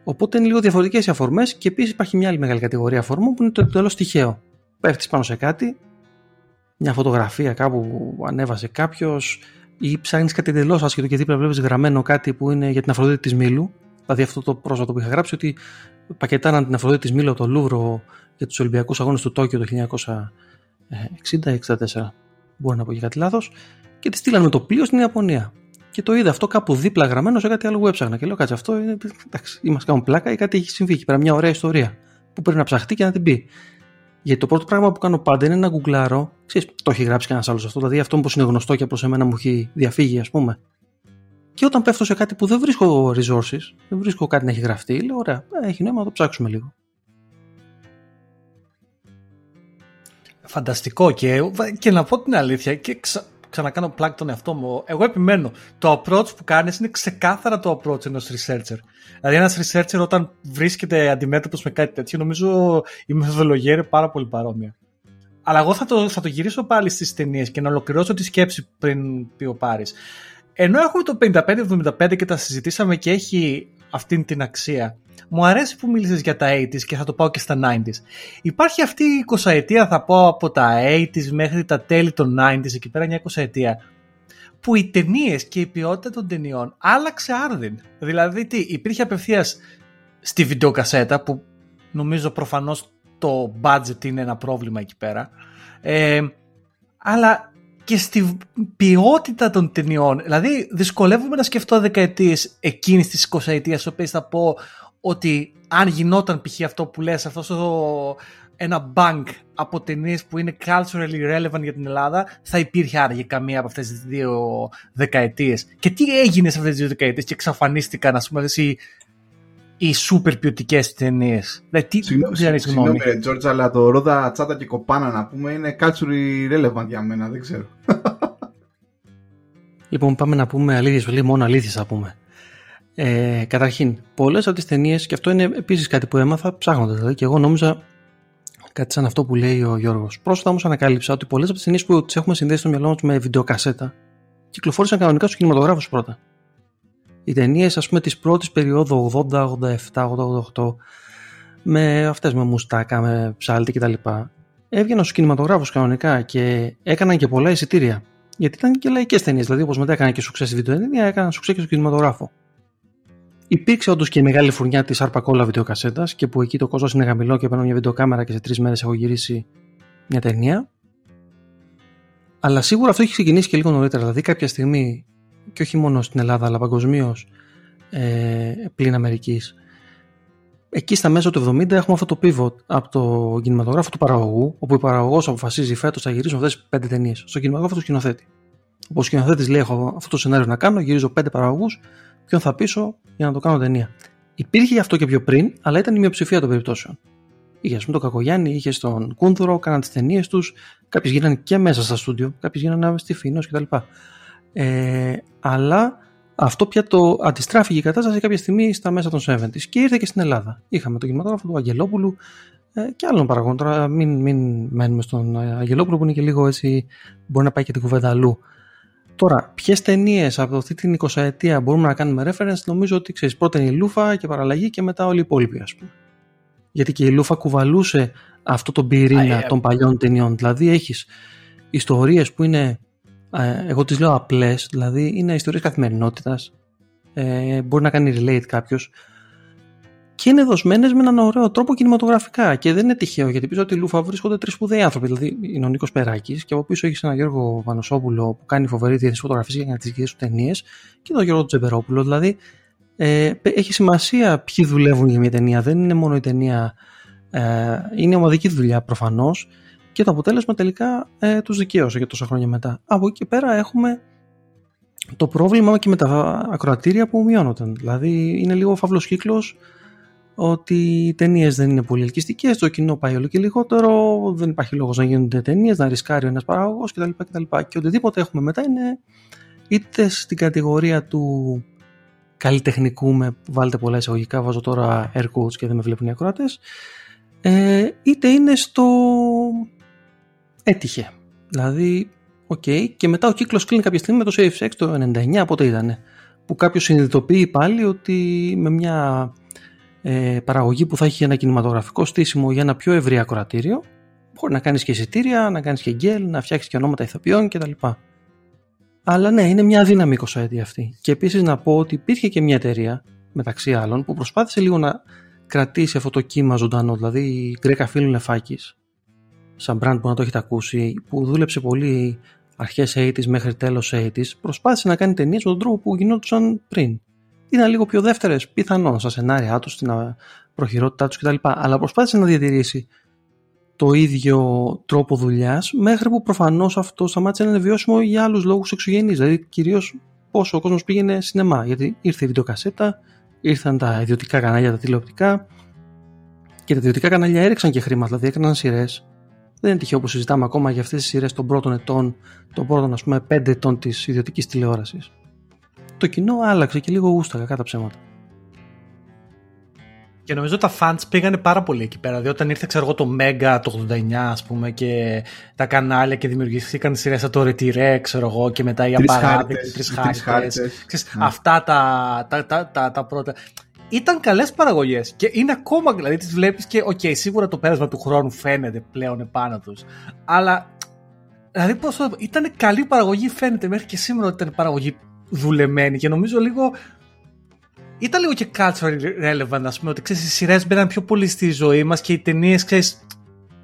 Οπότε είναι λίγο διαφορετικές οι αφορμές και επίσης υπάρχει μια άλλη μεγάλη κατηγορία αφορμών που είναι το εντελώς τυχαίο. Πέφτεις πάνω σε κάτι, μια φωτογραφία κάπου που ανέβασε κάποιος ή ψάχνεις κάτι εντελώς άσχετο και δίπλα βλέπεις γραμμένο κάτι που είναι για την Αφροδίτη της Μήλου. Δηλαδή αυτό το πρόσφατο που είχα γράψει ότι πακετάναν την Αφροδίτη της Μήλου από το Λούβρο για τους Ολυμπιακούς Αγώνες του Τόκιο το 1960-64. Μπορεί να πω και κάτι λάθος. Και τη στείλαν με το πλοίο στην Ιαπωνία. Και το είδα αυτό κάπου δίπλα γραμμένο σε κάτι άλλο που έψαχνα. Και λέω, κάτσε αυτό είναι. Εντάξει, είμαστε κάνουν πλάκα ή κάτι έχει συμβεί εκεί πέρα. Μια ωραία ιστορία που πρέπει να ψαχτεί και να την πει. Γιατί το πρώτο πράγμα που κάνω πάντα είναι να γκουγκλάρω. Ξέρεις, το έχει γράψει κανένα άλλος αυτό. Δηλαδή αυτό που είναι γνωστό και προς εμένα μου έχει διαφύγει, ας πούμε. Και όταν πέφτω σε κάτι που δεν βρίσκω resources, δεν βρίσκω κάτι να έχει γραφτεί, λέω: Ωραία, ε, έχει νόημα να το ψάξουμε λίγο. Φανταστικό και, και να πω την αλήθεια και ξα, ξανακάνω πλάκ τον εαυτό μου. Εγώ επιμένω. Το approach που κάνεις είναι ξεκάθαρα το approach ενός researcher. Δηλαδή ένας researcher όταν βρίσκεται αντιμέτωπος με κάτι τέτοιο νομίζω η μεθοδολογία είναι πάρα πολύ παρόμοια. Αλλά εγώ θα το, θα το γυρίσω πάλι στις ταινίες και να ολοκληρώσω τη σκέψη πριν πει ο Πάρης. Ενώ έχουμε το 55-75 και τα συζητήσαμε και έχει αυτήν την αξία μου αρέσει που μίλησες για τα 80s και θα το πάω και στα 90s. Υπάρχει αυτή η 20 ετία, θα πω από τα 80s μέχρι τα τέλη των 90s, εκεί πέρα μια 20 ετία, που οι ταινίες και η ποιότητα των ταινιών άλλαξε άρδιν. Δηλαδή, τι, υπήρχε απευθείας στη βιντεοκασέτα, που νομίζω προφανώς το budget είναι ένα πρόβλημα εκεί πέρα, ε, αλλά και στη ποιότητα των ταινιών. Δηλαδή, δυσκολεύομαι να σκεφτώ δεκαετίες εκείνης της 20 ετίας, οποίες θα πω ότι αν γινόταν π.χ. αυτό που λες, αυτός το, ένα bank από ταινίες που είναι culturally relevant για την Ελλάδα, θα υπήρχε άραγε καμία από αυτές τις δύο δεκαετίες. Και τι έγινε σε αυτές τις δύο δεκαετίες και εξαφανίστηκαν, ας πούμε, οι, οι super ποιοτικές ταινίες. Δηλαδή, Συγγνώμη, Τζόρτζ, αλλά το ρόδα τσάτα και κοπάνα να πούμε είναι culturally relevant για μένα, δεν ξέρω. Λοιπόν, πάμε να πούμε αλήθειες, μόνο αλήθειες θα πούμε. Ε, καταρχήν, πολλές από τις ταινίες, και αυτό είναι επίσης κάτι που έμαθα ψάχνοντας, δηλαδή, και εγώ νόμιζα κάτι σαν αυτό που λέει ο Γιώργος. Πρόσφατα όμως ανακάλυψα ότι πολλές από τις ταινίες που τις έχουμε συνδέσει στο μυαλό μας με βιντεοκασέτα κυκλοφόρησαν κανονικά στους κινηματογράφους πρώτα. Οι ταινίες, ας πούμε, της πρώτης περίοδου 80, 87, 88, με αυτές με μουστάκα, με ψάλτη κτλ. Έβγαιναν στους κινηματογράφους κανονικά και έκαναν και πολλά εισιτήρια. Γιατί ήταν και λαϊκές ταινίες. Δηλαδή, όπως μετά έκαναν και σου στη βιντεοτενία, έκαναν σου και στο κινηματογράφο. Υπήρξε όντως και η μεγάλη φουρνιά της Αρπακόλα βιντεοκασέτας και που εκεί το κόσμος είναι χαμηλό και παίρνω μια βιντεοκάμερα και σε τρεις μέρες έχω γυρίσει μια ταινία. Αλλά σίγουρα αυτό έχει ξεκινήσει και λίγο νωρίτερα. Δηλαδή, κάποια στιγμή, και όχι μόνο στην Ελλάδα, αλλά παγκοσμίως ε, πλην Αμερικής, εκεί στα μέσα του 70 έχουμε αυτό το pivot από το κινηματογράφο του παραγωγού, όπου ο παραγωγός αποφασίζει φέτος θα γυρίσω αυτές τι πέντε ταινίες. Στο κινηματογράφο του σκηνοθέτη. Όπω ο σκηνοθέτης λέει: Έχω αυτό το σενάριο να κάνω, γυρίζω πέντε παραγωγούς, ποιον θα πείσω για να το κάνω ταινία. Υπήρχε αυτό και πιο πριν, αλλά ήταν η μειοψηφία των περιπτώσεων. Είχε, ας πούμε, τον Κακογιάννη, είχε τον Κούνθουρο, κάναν τις ταινίες τους. Κάποιες γίνανε και μέσα στα στούντιο, κάποιες γίνανε στη Φίνο κτλ. Ε, αλλά αυτό πια το αντιστράφηκε η κατάσταση κάποια στιγμή στα μέσα των 70 και ήρθε και στην Ελλάδα. Είχαμε τον κινηματόγραφο του Αγγελόπουλου ε, και άλλων παραγωγών. Τώρα μην, μην μένουμε στον Αγγελόπουλο που είναι και λίγο έτσι, μπορεί να πάει και την κουβέντα αλλού. Τώρα, ποιες ταινίες από αυτή την 20 ετία μπορούμε να κάνουμε reference, νομίζω ότι ξέρεις, πρώτα είναι η Λούφα και παραλλαγή και μετά όλοι οι υπόλοιποι, ας πούμε. Γιατί και η Λούφα κουβαλούσε αυτό τον πυρήνα ε, των παλιών ταινιών. Δηλαδή, έχεις ιστορίες που είναι, ε, εγώ τις λέω απλές, δηλαδή είναι ιστορίες καθημερινότητας. Ε, μπορεί να κάνει relate κάποιος και είναι δοσμένες με έναν ωραίο τρόπο κινηματογραφικά. Και δεν είναι τυχαίο γιατί πίσω από τη Λούφα βρίσκονται τρεις σπουδαίοι άνθρωποι. Δηλαδή είναι ο Νίκος Περάκης και από πίσω έχεις έναν Γιώργο Βανοσόπουλο που κάνει φοβερή διεθνής φωτογραφίες για να τις δικέ τους ταινίες και τον Γιώργο Τζεμπερόπουλο. Δηλαδή ε, έχει σημασία ποιοι δουλεύουν για μια ταινία. Δεν είναι μόνο η ταινία, ε, είναι ομαδική δουλειά προφανώς και το αποτέλεσμα τελικά ε, τους δικαίωσε για τόσα χρόνια μετά. Από εκεί και πέρα έχουμε το πρόβλημα και με τα ακροατήρια που μειώνονται. Δηλαδή είναι λίγο φαύλος κύκλος ότι οι ταινίες δεν είναι πολύ ελκυστικές, το κοινό πάει όλο και λιγότερο, δεν υπάρχει λόγος να γίνονται ταινίες, να ρισκάρει ένας παραγωγός κτλ, κτλ. Και οτιδήποτε έχουμε μετά είναι είτε στην κατηγορία του καλλιτεχνικού, με βάλτε πολλά εισαγωγικά, βάζω τώρα air quotes και δεν με βλέπουν οι ακροατές, ε, είτε είναι στο έτυχε. Δηλαδή, OK, okay, και μετά ο κύκλος κλείνει κάποια στιγμή με το Safe Sex το 99, πότε ήταν, που κάποιος συνειδητοποιεί πάλι ότι με μια ε, παραγωγή που θα έχει ένα κινηματογραφικό στήσιμο για ένα πιο ευρύ ακροατήριο, Μπορεί να κάνεις και εισιτήρια, να κάνεις και γκέλ, να φτιάξεις και ονόματα ηθοποιών κτλ. Αλλά ναι, είναι μια αδύναμη 20 αυτή. Και επίσης να πω ότι υπήρχε και μια εταιρεία, μεταξύ άλλων, που προσπάθησε λίγο να κρατήσει αυτό το κύμα ζωντανό. Δηλαδή η Γκρέκα Φίλου Λεφάκης, σαν brand που να το έχετε ακούσει, που δούλεψε πολύ αρχές 80 μέχρι τέλος 80 προσπάθησε να κάνει ταινίες με τον τρόπο που γινόντουσαν πριν. Ήταν λίγο πιο δεύτερες, πιθανόν, στα σενάρια τους, στην προχειρότητά τους κτλ. Αλλά προσπάθησε να διατηρήσει το ίδιο τρόπο δουλειάς, μέχρι που προφανώς αυτό σταμάτησε να είναι βιώσιμο για άλλους λόγους εξωγενείς. Δηλαδή, κυρίως πόσο ο κόσμος πήγαινε σινεμά. Γιατί ήρθε η βιντεοκασέτα, ήρθαν τα ιδιωτικά κανάλια, τα τηλεοπτικά και τα ιδιωτικά κανάλια έριξαν και χρήματα, δηλαδή έκαναν σειρές. Δεν είναι τυχαίο που συζητάμε ακόμα για αυτές τις σειρές των πρώτων ετών, των πρώτων ας πούμε 5 ετών της ιδιωτικής τηλεόρασης. Το κοινό άλλαξε και λίγο γούστα, κακά τα ψέματα. Και νομίζω τα fans πήγανε πάρα πολύ εκεί πέρα. Δηλαδή όταν ήρθε ξέρω εγώ, το Mega το 89 ας πούμε και τα κανάλια και δημιουργήθηκαν σειρές σαν το Retire ξέρω εγώ και μετά οι Απαράδεκτοι, οι Τρεις Χάριτες. Ναι. Αυτά τα, τα, τα, τα, τα πρώτα. Ήταν καλές παραγωγές και είναι ακόμα δηλαδή τις βλέπεις και OK, okay, σίγουρα το πέρασμα του χρόνου φαίνεται πλέον επάνω τους. Αλλά δηλαδή πώς ήταν καλή παραγωγή, φαίνεται μέχρι και σήμερα ότι ήταν παραγωγή δουλεμένη και νομίζω λίγο ήταν λίγο και cultural relevant, ας πούμε, ότι ξέρεις, οι σειρές μπαίναν πιο πολύ στη ζωή μας και οι ταινίες, ξέρεις,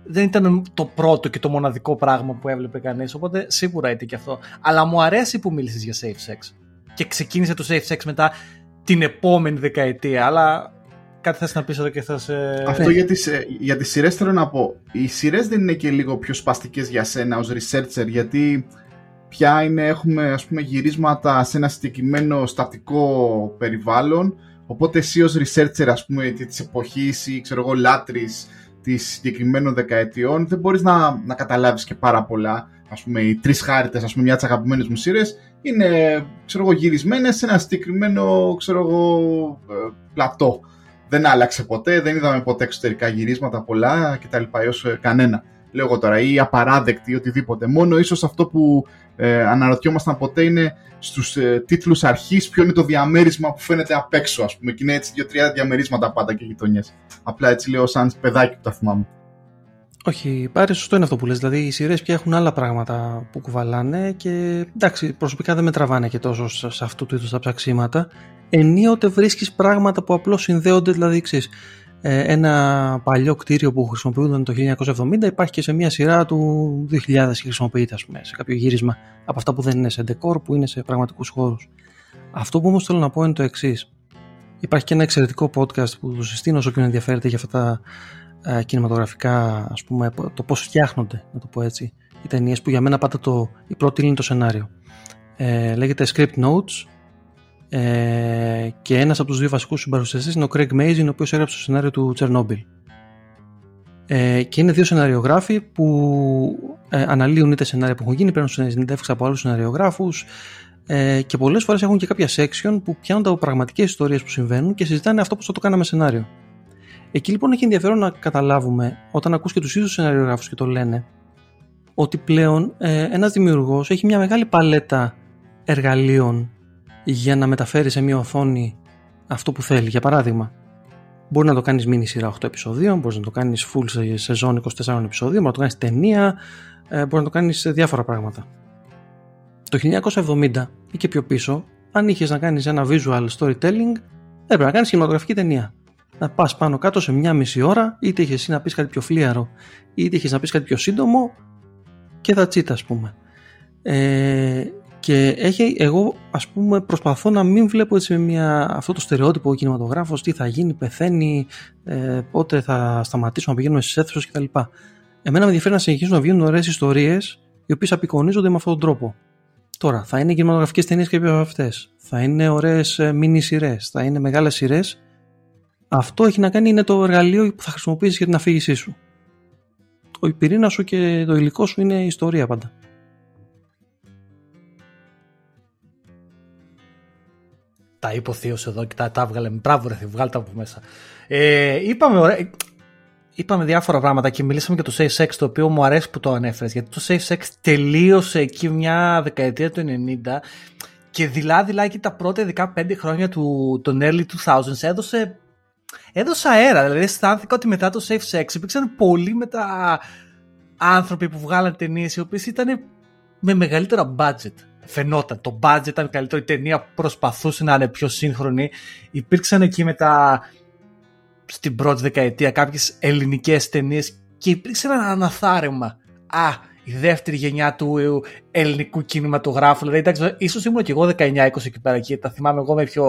δεν ήταν το πρώτο και το μοναδικό πράγμα που έβλεπε κανείς. Οπότε σίγουρα ήταν και αυτό. Αλλά μου αρέσει που μίλησες για safe sex. Και ξεκίνησε το safe sex μετά την επόμενη δεκαετία. Αλλά κάτι θες να πεις εδώ και θα σε... Αυτό για τις, ε, για τις σειρές θέλω να πω. Οι σειρές δεν είναι και λίγο πιο σπαστικές για σένα ως researcher γιατί πια είναι, έχουμε ας πούμε γυρίσματα σε ένα συγκεκριμένο στατικό περιβάλλον οπότε εσύ ως researcher ας πούμε της εποχής ή ξέρω εγώ λάτρης της συγκεκριμένων δεκαετιών δεν μπορείς να, να καταλάβεις και πάρα πολλά ας πούμε οι τρεις χάριτες ας πούμε μια από αγαπημένες μου σύρες είναι ξέρω εγώ γυρισμένες σε ένα συγκεκριμένο ξέρω εγώ ε, πλατό δεν άλλαξε ποτέ, δεν είδαμε ποτέ εξωτερικά γυρίσματα πολλά κτλ. έως ε, κανένα λέω εγώ τώρα, ή απαράδεκτη ή οτιδήποτε. Μόνο ίσως αυτό που ε, αναρωτιόμασταν ποτέ είναι στους ε, τίτλους αρχής ποιο είναι το διαμέρισμα που φαίνεται απ' έξω, ας πούμε. Και είναι έτσι δύο-τρία διαμερίσματα πάντα και γειτονιές. Απλά έτσι λέω σαν παιδάκι που τα θυμάμαι. Όχι, πάρει σωστό είναι αυτό που λες. Δηλαδή οι σειρές πια έχουν άλλα πράγματα που κουβαλάνε και εντάξει, προσωπικά δεν με τραβάνε και τόσο σε αυτού του είδους τα ψαξίματα. Ενίοτε βρίσκεις πράγματα που απλώς συνδέονται, δηλαδή ξέρεις, ε, ένα παλιό κτίριο που χρησιμοποιούνταν το 1970 υπάρχει και σε μια σειρά του 2000 και χρησιμοποιείται ας πούμε, σε κάποιο γύρισμα από αυτά που δεν είναι σε decor που είναι σε πραγματικούς χώρους. Αυτό που όμως θέλω να πω είναι το εξής. Υπάρχει και ένα εξαιρετικό podcast που το συστήνω όσο ποιον ενδιαφέρεται για αυτά τα ε, κινηματογραφικά, ας πούμε, το πώς φτιάχνονται, να το πω έτσι, οι ταινίες που για μένα πάντα το, η πρώτη είναι το σενάριο. Ε, λέγεται Script Notes ε, και ένας από τους δύο βασικούς συμπαρουσιαστές είναι ο Craig Mazin, ο οποίος έγραψε το σενάριο του Chernobyl. Ε, και είναι δύο σεναριογράφοι που ε, αναλύουν είτε σενάρια που έχουν γίνει, παίρνουν συνεντεύξει από άλλους σεναριογράφους ε, και πολλές φορές έχουν και κάποια section που πιάνουν από πραγματικές ιστορίες που συμβαίνουν και συζητάνε αυτό που θα το κάναμε σενάριο. Εκεί λοιπόν έχει ενδιαφέρον να καταλάβουμε, όταν ακούς και τους ίδιους σεναριογράφους και το λένε, ότι πλέον ε, ένας δημιουργός έχει μια μεγάλη παλέτα εργαλείων για να μεταφέρει σε μια οθόνη αυτό που θέλει. Για παράδειγμα, μπορεί να το κάνεις μίνι σειρά 8 επεισοδίων, μπορείς να το κάνεις full σε σεζόν 24 επεισοδίων, μπορεί να το κάνεις ταινία, ε, μπορεί να το κάνεις σε διάφορα πράγματα. Το 1970 ή και πιο πίσω, αν είχες να κάνεις ένα visual storytelling, έπρεπε να κάνεις κινηματογραφική ταινία. Να πας πάνω κάτω σε μια μισή ώρα, είτε είχες εσύ να πεις κάτι πιο φλίαρο, είτε είχες να πεις κάτι πιο σύντομο και θα τσίτα, ας πούμε. Ε, και έχει, εγώ ας πούμε προσπαθώ να μην βλέπω έτσι με μια, αυτό το στερεότυπο ο κινηματογράφος, τι θα γίνει, πεθαίνει, ε, πότε θα σταματήσουμε να πηγαίνουμε στις αίθουσες κτλ. Εμένα με ενδιαφέρει να συνεχίσουν να βγαίνουν ωραίες ιστορίες οι οποίες απεικονίζονται με αυτόν τον τρόπο. Τώρα, θα είναι κινηματογραφικές ταινίες και από αυτές. Θα είναι ωραίες μίνι σειρέ. Θα είναι μεγάλες σειρές. Αυτό έχει να κάνει είναι το εργαλείο που θα χρησιμοποιήσεις για την αφήγησή σου. Ο πυρήνας σου και το υλικό σου είναι η ιστορία πάντα. Τα είπε ο Θείος εδώ και τα, τα έβγαλε. Μπράβο ρε, βγάλε τα από μέσα. Ε, είπαμε, ωραία, είπαμε διάφορα πράγματα και μιλήσαμε για το Safe Sex το οποίο μου αρέσει που το ανέφερες γιατί το Safe Sex τελείωσε εκεί μια δεκαετία του 90 και δειλά δειλά εκεί τα πρώτα 15 χρόνια του των early 2000s έδωσε έδωσε αέρα δηλαδή αισθάνθηκα ότι μετά το Safe Sex υπήρξαν πολύ με τα άνθρωποι που βγάλαν ταινίες οι οποίες ήταν με μεγαλύτερο budget. Φαινόταν. Το budget ήταν καλύτερο. Η ταινία προσπαθούσε να είναι πιο σύγχρονη. Υπήρξαν εκεί μετά στην πρώτη δεκαετία κάποιες ελληνικές ταινίες και υπήρξε ένα αναθάρεμα. Α, η δεύτερη γενιά του ελληνικού κινηματογράφου. Δηλαδή, εντάξει, ίσως ήμουν και εγώ 19-20 εκεί πέρα και τα θυμάμαι εγώ με πιο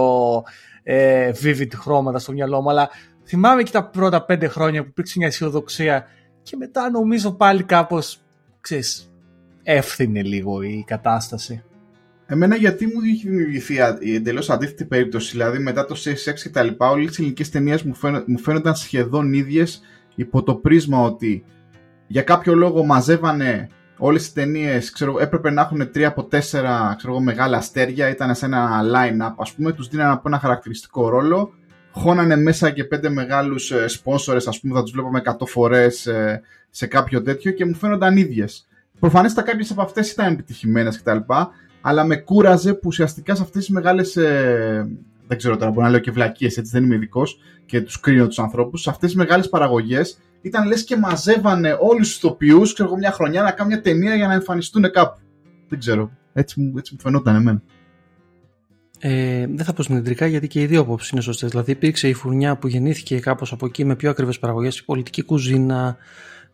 ε, vivid χρώματα στο μυαλό μου, αλλά θυμάμαι και τα πρώτα πέντε χρόνια που υπήρξε μια αισιοδοξία και μετά νομίζω πάλι κάπως, ξέρεις, εύθυνε λίγο η κατάσταση. Εμένα γιατί μου είχε δημιουργηθεί η εντελώς αντίθετη περίπτωση, δηλαδή μετά το CSX και τα λοιπά, όλες οι ελληνικές ταινίες μου, μου φαίνονταν σχεδόν ίδιες υπό το πρίσμα ότι για κάποιο λόγο μαζεύανε όλες τις ταινίες, έπρεπε να έχουν τρία από τέσσερα ξέρω, μεγάλα αστέρια, ήταν σε ένα line-up ας πούμε, τους δίνανε από ένα χαρακτηριστικό ρόλο, χώνανε μέσα και πέντε μεγάλους ε, σπόνσορες, ας πούμε, θα τους βλέπαμε 100 φορές ε, σε κάποιο τέτοιο και μου φαίνονταν ίδιες. Προφανέστα κάποιες από αυτές ήταν επιτυχημένες κτλ. Αλλά με κούραζε που ουσιαστικά σε αυτές τις μεγάλες ε, δεν ξέρω τώρα, μπορώ να λέω και βλακίες, έτσι δεν είμαι ειδικός και τους κρίνω τους ανθρώπους. Σε αυτές τις μεγάλες παραγωγές ήταν λες και μαζεύανε όλους τους ηθοποιού, ξέρω εγώ, μια χρονιά να κάνουν μια ταινία για να εμφανιστούν κάπου. Δεν ξέρω. Έτσι μου, έτσι μου φαινόταν εμένα. Ε, δεν θα πω συμμετρικά γιατί και οι δύο απόψεις είναι σωστές. Δηλαδή, υπήρξε η φουρνιά που γεννήθηκε κάπως από εκεί με πιο ακριβές παραγωγές, η πολιτική κουζίνα,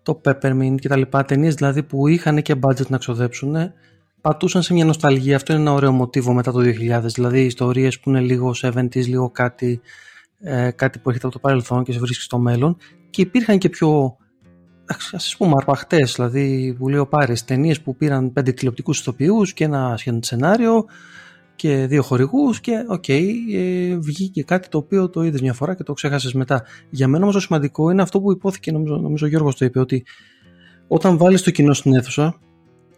το Peppermint κτλ. Ταινίες δηλαδή που είχαν και budget να ξοδέψουν, πατούσαν σε μια νοσταλγία. Αυτό είναι ένα ωραίο μοτίβο μετά το 2000. Δηλαδή, ιστορίες που είναι λίγο 70s, λίγο κάτι, ε, κάτι που έρχεται από το παρελθόν και σε βρίσκει στο μέλλον και υπήρχαν και πιο ας πούμε αρπαχτές, δηλαδή που λέω πάρεις ταινίες που πήραν πέντε τηλεοπτικούς ηθοποιούς και ένα σχεδόν σενάριο και δύο χορηγούς και OK, okay, ε, βγήκε κάτι το οποίο το είδες μια φορά και το ξέχασες μετά. Για μένα όμως το σημαντικό είναι αυτό που ειπώθηκε, νομίζω, νομίζω ο Γιώργος το είπε, ότι όταν βάλεις το κοινό στην αίθουσα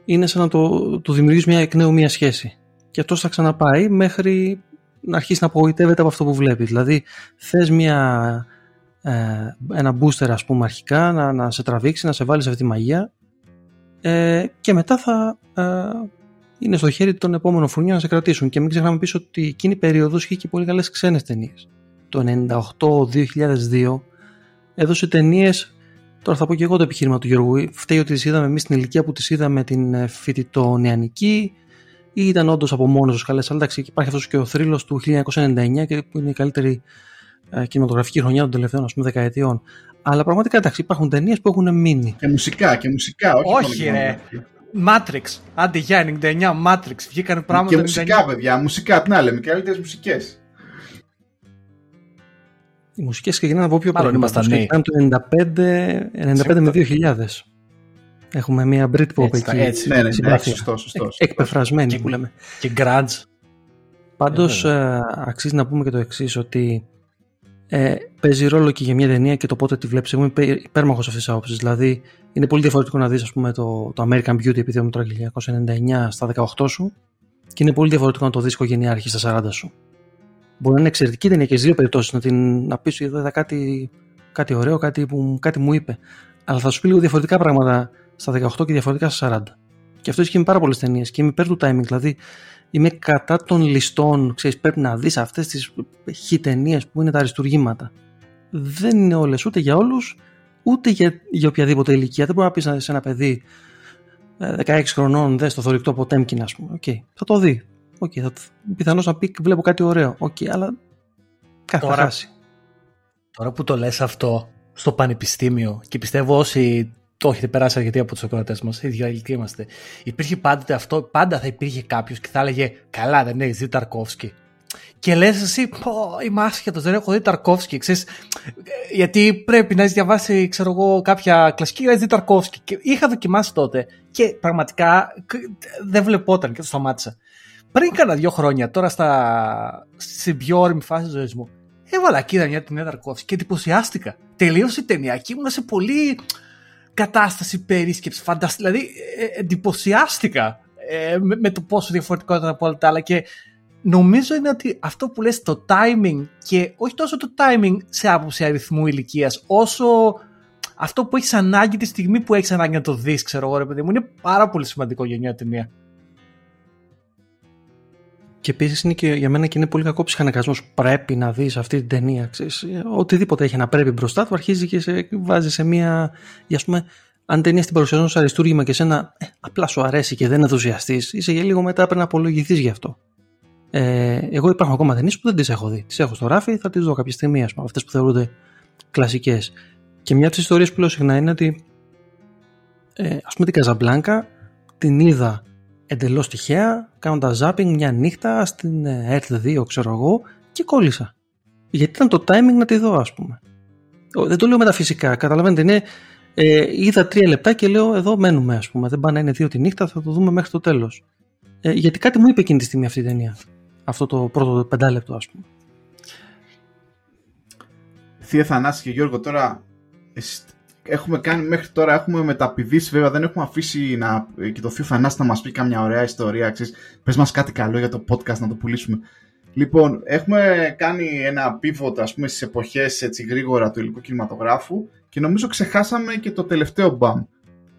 είναι σαν να το, το δημιουργείς μια εκ νέου μια σχέση και αυτός θα ξαναπάει μέχρι να αρχίσει να απογοητεύεται από αυτό που βλέπεις. Δηλαδή θες μια ε, ένα booster ας πούμε αρχικά να, να σε τραβήξει, να σε βάλει σε αυτή τη μαγεία ε, και μετά θα ε, είναι στο χέρι των επόμενων φουρνιών να σε κρατήσουν και μην ξεχνάμε πίσω ότι εκείνη η περίοδος είχε και πολύ καλές ξένες ταινίες το 98-2002 έδωσε ταινίες. Τώρα θα πω και εγώ το επιχείρημα του Γιώργου. Φταίει ότι τις είδαμε εμείς στην ηλικία που τις είδαμε την ε, φοιτητό νεανική ή ήταν όντως από μόνος τους καλές. Αλλά εντάξει, υπάρχει αυτός και ο θρύλος του 1999 και που είναι η καλύτερη ε, κινηματογραφική χρονιά των τελευταίων ας πούμε, δεκαετιών. Αλλά πραγματικά εντάξει, υπάρχουν ταινίες που έχουν μείνει. Και μουσικά, και μουσικά, όχι, όχι ρε. Matrix. Άντε για 99, Matrix. Βγήκαν πράγματα. Και μουσικά, παιδιά. Μουσικά, τι να λέμε. Και καλύτερες μουσικές. Οι μουσικές ξεκινάνε από πιο πριν. Μάλλον ήμασταν νέοι. το 95, 95 με 2000. Έχουμε μια Britpop έτσι, εκεί. Έτσι, ναι, ναι, ναι, σωστό, σωστό. Εκπεφρασμένη και, που λέμε. Και grunge. Πάντως ε, αξίζει να πούμε και το εξής ότι ε, παίζει ρόλο και για μια ταινία και το πότε τη βλέπεις. Εγώ είμαι υπέρμαχος αυτής της άποψης. Δηλαδή, είναι πολύ διαφορετικό να δεις, το, το American Beauty επειδή το 1999 στα 18 σου, και είναι πολύ διαφορετικό να το δεις οικογενειάρχη στα 40 σου. Μπορεί να είναι εξαιρετική ταινία και στι δύο περιπτώσεις, να, την, να πεις είδα κάτι, κάτι ωραίο, κάτι που κάτι μου είπε. Αλλά θα σου πει λίγο διαφορετικά πράγματα στα 18 και διαφορετικά στα 40. Και αυτό ισχύει με πάρα πολλές ταινίες και είμαι υπέρ του timing. Δηλαδή, είμαι κατά των ληστών, ξέρεις, πρέπει να δεις αυτές τις χιτενίες που είναι τα αριστουργήματα. Δεν είναι όλες ούτε για όλους, ούτε για, για οποιαδήποτε ηλικία. Δεν μπορεί να πεις σε ένα παιδί 16 ε, χρονών, δες το θορυκτό από Τέμκιν, ας πούμε. Okay, θα το δει. Okay, θα, πιθανώς να πει βλέπω κάτι ωραίο. Okay, αλλά κάθε τώρα, χάσει. Τώρα που το λες αυτό στο πανεπιστήμιο και πιστεύω όσοι το έχετε περάσει αρκετοί από τους ακροατές μας, ίδια ηλικία είμαστε. Υπήρχε πάντοτε αυτό, πάντα θα υπήρχε κάποιος και θα έλεγε Καλά, δεν έχει δει Ταρκόφσκι. Και λες εσύ, πω, είμαι άσχετος, δεν έχω δει Ταρκόφσκι. Ξέρεις, γιατί πρέπει να έχεις διαβάσει, ξέρω εγώ, κάποια κλασική και να έχεις δει Ταρκόφσκι. Και είχα δοκιμάσει τότε και πραγματικά δεν βλεπόταν και το σταμάτησα. Πριν κάνα δύο χρόνια, τώρα στα... στην πιο όρημη φάση της ζωής μου, έβαλα εκεί μια ταινία Ταρκόφσκι και εντυπωσιάστηκα. Τελείωσε η ταινία και ήμουν σε πολύ κατάσταση περίσκεψη. Φαντασ... Δηλαδή, ε, εντυπωσιάστηκα ε, με, με, το πόσο διαφορετικό ήταν από όλα τα άλλα και νομίζω είναι ότι αυτό που λες το timing και όχι τόσο το timing σε άποψη αριθμού ηλικίας, όσο αυτό που έχεις ανάγκη τη στιγμή που έχεις ανάγκη να το δεις, ξέρω εγώ, ρε παιδί μου, είναι πάρα πολύ σημαντικό για μια ταινία. Και επίσης είναι και για μένα και είναι πολύ κακό ψυχαναγκασμός. Πρέπει να δεις αυτή την ταινία. Ξέρεις, οτιδήποτε έχει να πρέπει μπροστά του αρχίζει και σε βάζει σε μια. ας πούμε, αν ταινία την παρουσιάζουν σαν αριστούργημα και σένα ε, απλά σου αρέσει και δεν ενθουσιαστείς, είσαι για λίγο μετά πρέπει να απολογηθείς γι' αυτό. Ε, εγώ υπάρχουν ακόμα ταινίες που δεν τις έχω δει. Τις έχω στο ράφι, θα τις δω κάποια στιγμή, ας πούμε, αυτές που θεωρούνται κλασικές. Και μια από τις ιστορίες που λέω συχνά είναι ότι ε, ας πούμε την Καζαμπλάνκα την είδα εντελώς τυχαία, κάνοντας ζάπινγκ μια νύχτα στην ΕΡΤ 2, ξέρω εγώ, και κόλλησα. Γιατί ήταν το timing να τη δω, ας πούμε. Δεν το λέω μεταφυσικά. Καταλαβαίνετε, είναι. Ε, είδα τρία λεπτά και λέω: Εδώ μένουμε, ας πούμε. Δεν πάνε να είναι δύο τη νύχτα, θα το δούμε μέχρι το τέλος. Ε, γιατί κάτι μου είπε εκείνη τη στιγμή αυτή η ταινία. Αυτό το πρώτο πεντάλεπτο, ας πούμε. Θεία Θανάση και Γιώργο, τώρα έχουμε κάνει μέχρι τώρα, έχουμε μεταπηδήσει βέβαια, δεν έχουμε αφήσει να κοιτωθεί ο Θανάσης να μας πει καμιά ωραία ιστορία, ξέρεις, πες μας κάτι καλό για το podcast να το πουλήσουμε. Λοιπόν, έχουμε κάνει ένα pivot ας πούμε στις εποχές έτσι γρήγορα του υλικού κινηματογράφου και νομίζω ξεχάσαμε και το τελευταίο μπαμ.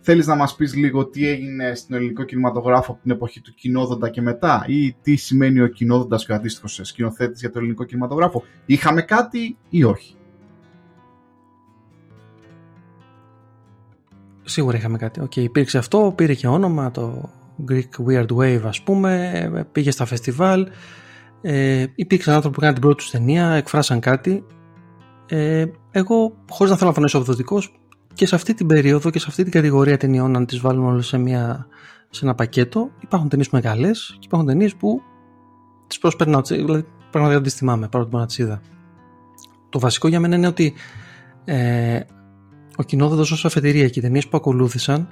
Θέλεις να μας πεις λίγο τι έγινε στην ελληνικό κινηματογράφο από την εποχή του κοινόδοντα και μετά ή τι σημαίνει ο κοινόδοντας και ο αντίστοιχος σκηνοθέτης για το ελληνικό κινηματογράφο; Είχαμε κάτι ή όχι; Σίγουρα είχαμε κάτι. Okay, υπήρξε αυτό, πήρε και όνομα το Greek Weird Wave ας πούμε, πήγε στα φεστιβάλ, ε, υπήρξαν άνθρωποι που έκαναν την πρώτη τους ταινία, εκφράσαν κάτι. Ε, εγώ, χωρίς να θέλω να φανώ αποδοτικό, και σε αυτή την περίοδο και σε αυτή την κατηγορία ταινιών, αν τις βάλουμε όλες σε, μια, σε ένα πακέτο, υπάρχουν ταινίες που είναι καλές και υπάρχουν ταινίες που τις προσπερνάω, δηλαδή πραγματικά δεν τις θυμάμαι, παρότι μπορώ να τις είδα. Το βασικό για μένα είναι ότι ε, ο κοινόδοντος ως αφετηρία και οι ταινίες που ακολούθησαν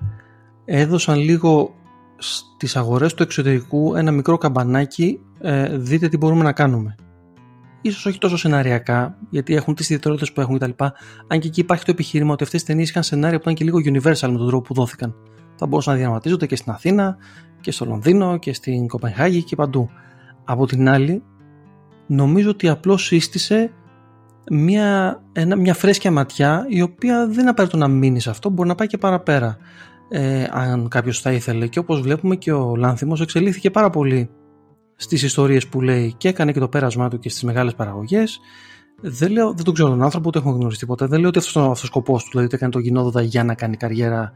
έδωσαν λίγο στις αγορές του εξωτερικού ένα μικρό καμπανάκι ε, δείτε τι μπορούμε να κάνουμε. Ίσως όχι τόσο σεναριακά, γιατί έχουν τις ιδιαιτερότητες που έχουν κτλ. Αν και εκεί υπάρχει το επιχείρημα ότι αυτές οι ταινίες είχαν σενάρια που ήταν και λίγο universal με τον τρόπο που δόθηκαν. Θα μπορούσαν να διαδραματίζονται και στην Αθήνα και στο Λονδίνο και στην Κοπενχάγη και παντού. Από την άλλη, νομίζω ότι απλώς σύστησε μια, ένα, μια φρέσκια ματιά η οποία δεν απαραίτητο να μείνει σε αυτό, μπορεί να πάει και παραπέρα ε, αν κάποιος θα ήθελε και όπως βλέπουμε και ο Λάνθιμος εξελίχθηκε πάρα πολύ στις ιστορίες που λέει και έκανε και το πέρασμά του και στις μεγάλες παραγωγές δεν, λέω, δεν τον ξέρω τον άνθρωπο, ούτε έχω γνωρίσει ποτέ. Δεν λέω ότι αυτός είναι ο σκοπός του, δηλαδή ότι έκανε το γινόδοντα για να κάνει καριέρα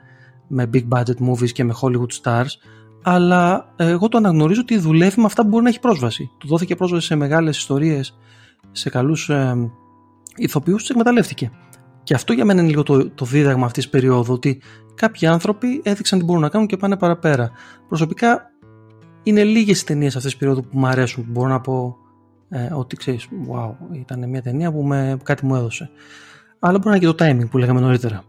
με big budget movies και με Hollywood stars. Αλλά εγώ το αναγνωρίζω ότι δουλεύει με αυτά που μπορεί να έχει πρόσβαση. Του δόθηκε πρόσβαση σε μεγάλες ιστορίες, σε καλούς ε, ηθοποιούς τους εκμεταλλεύτηκε. Και αυτό για μένα είναι λίγο το, το δίδαγμα αυτής της περίοδου, ότι κάποιοι άνθρωποι έδειξαν τι μπορούν να κάνουν και πάνε παραπέρα. Προσωπικά είναι λίγες οι ταινίες αυτή τη περίοδου που μου αρέσουν, που μπορώ να πω ε, ότι ξέρεις, wow, ήταν μια ταινία που με, κάτι μου έδωσε. Αλλά μπορεί να είναι και το timing που λέγαμε νωρίτερα.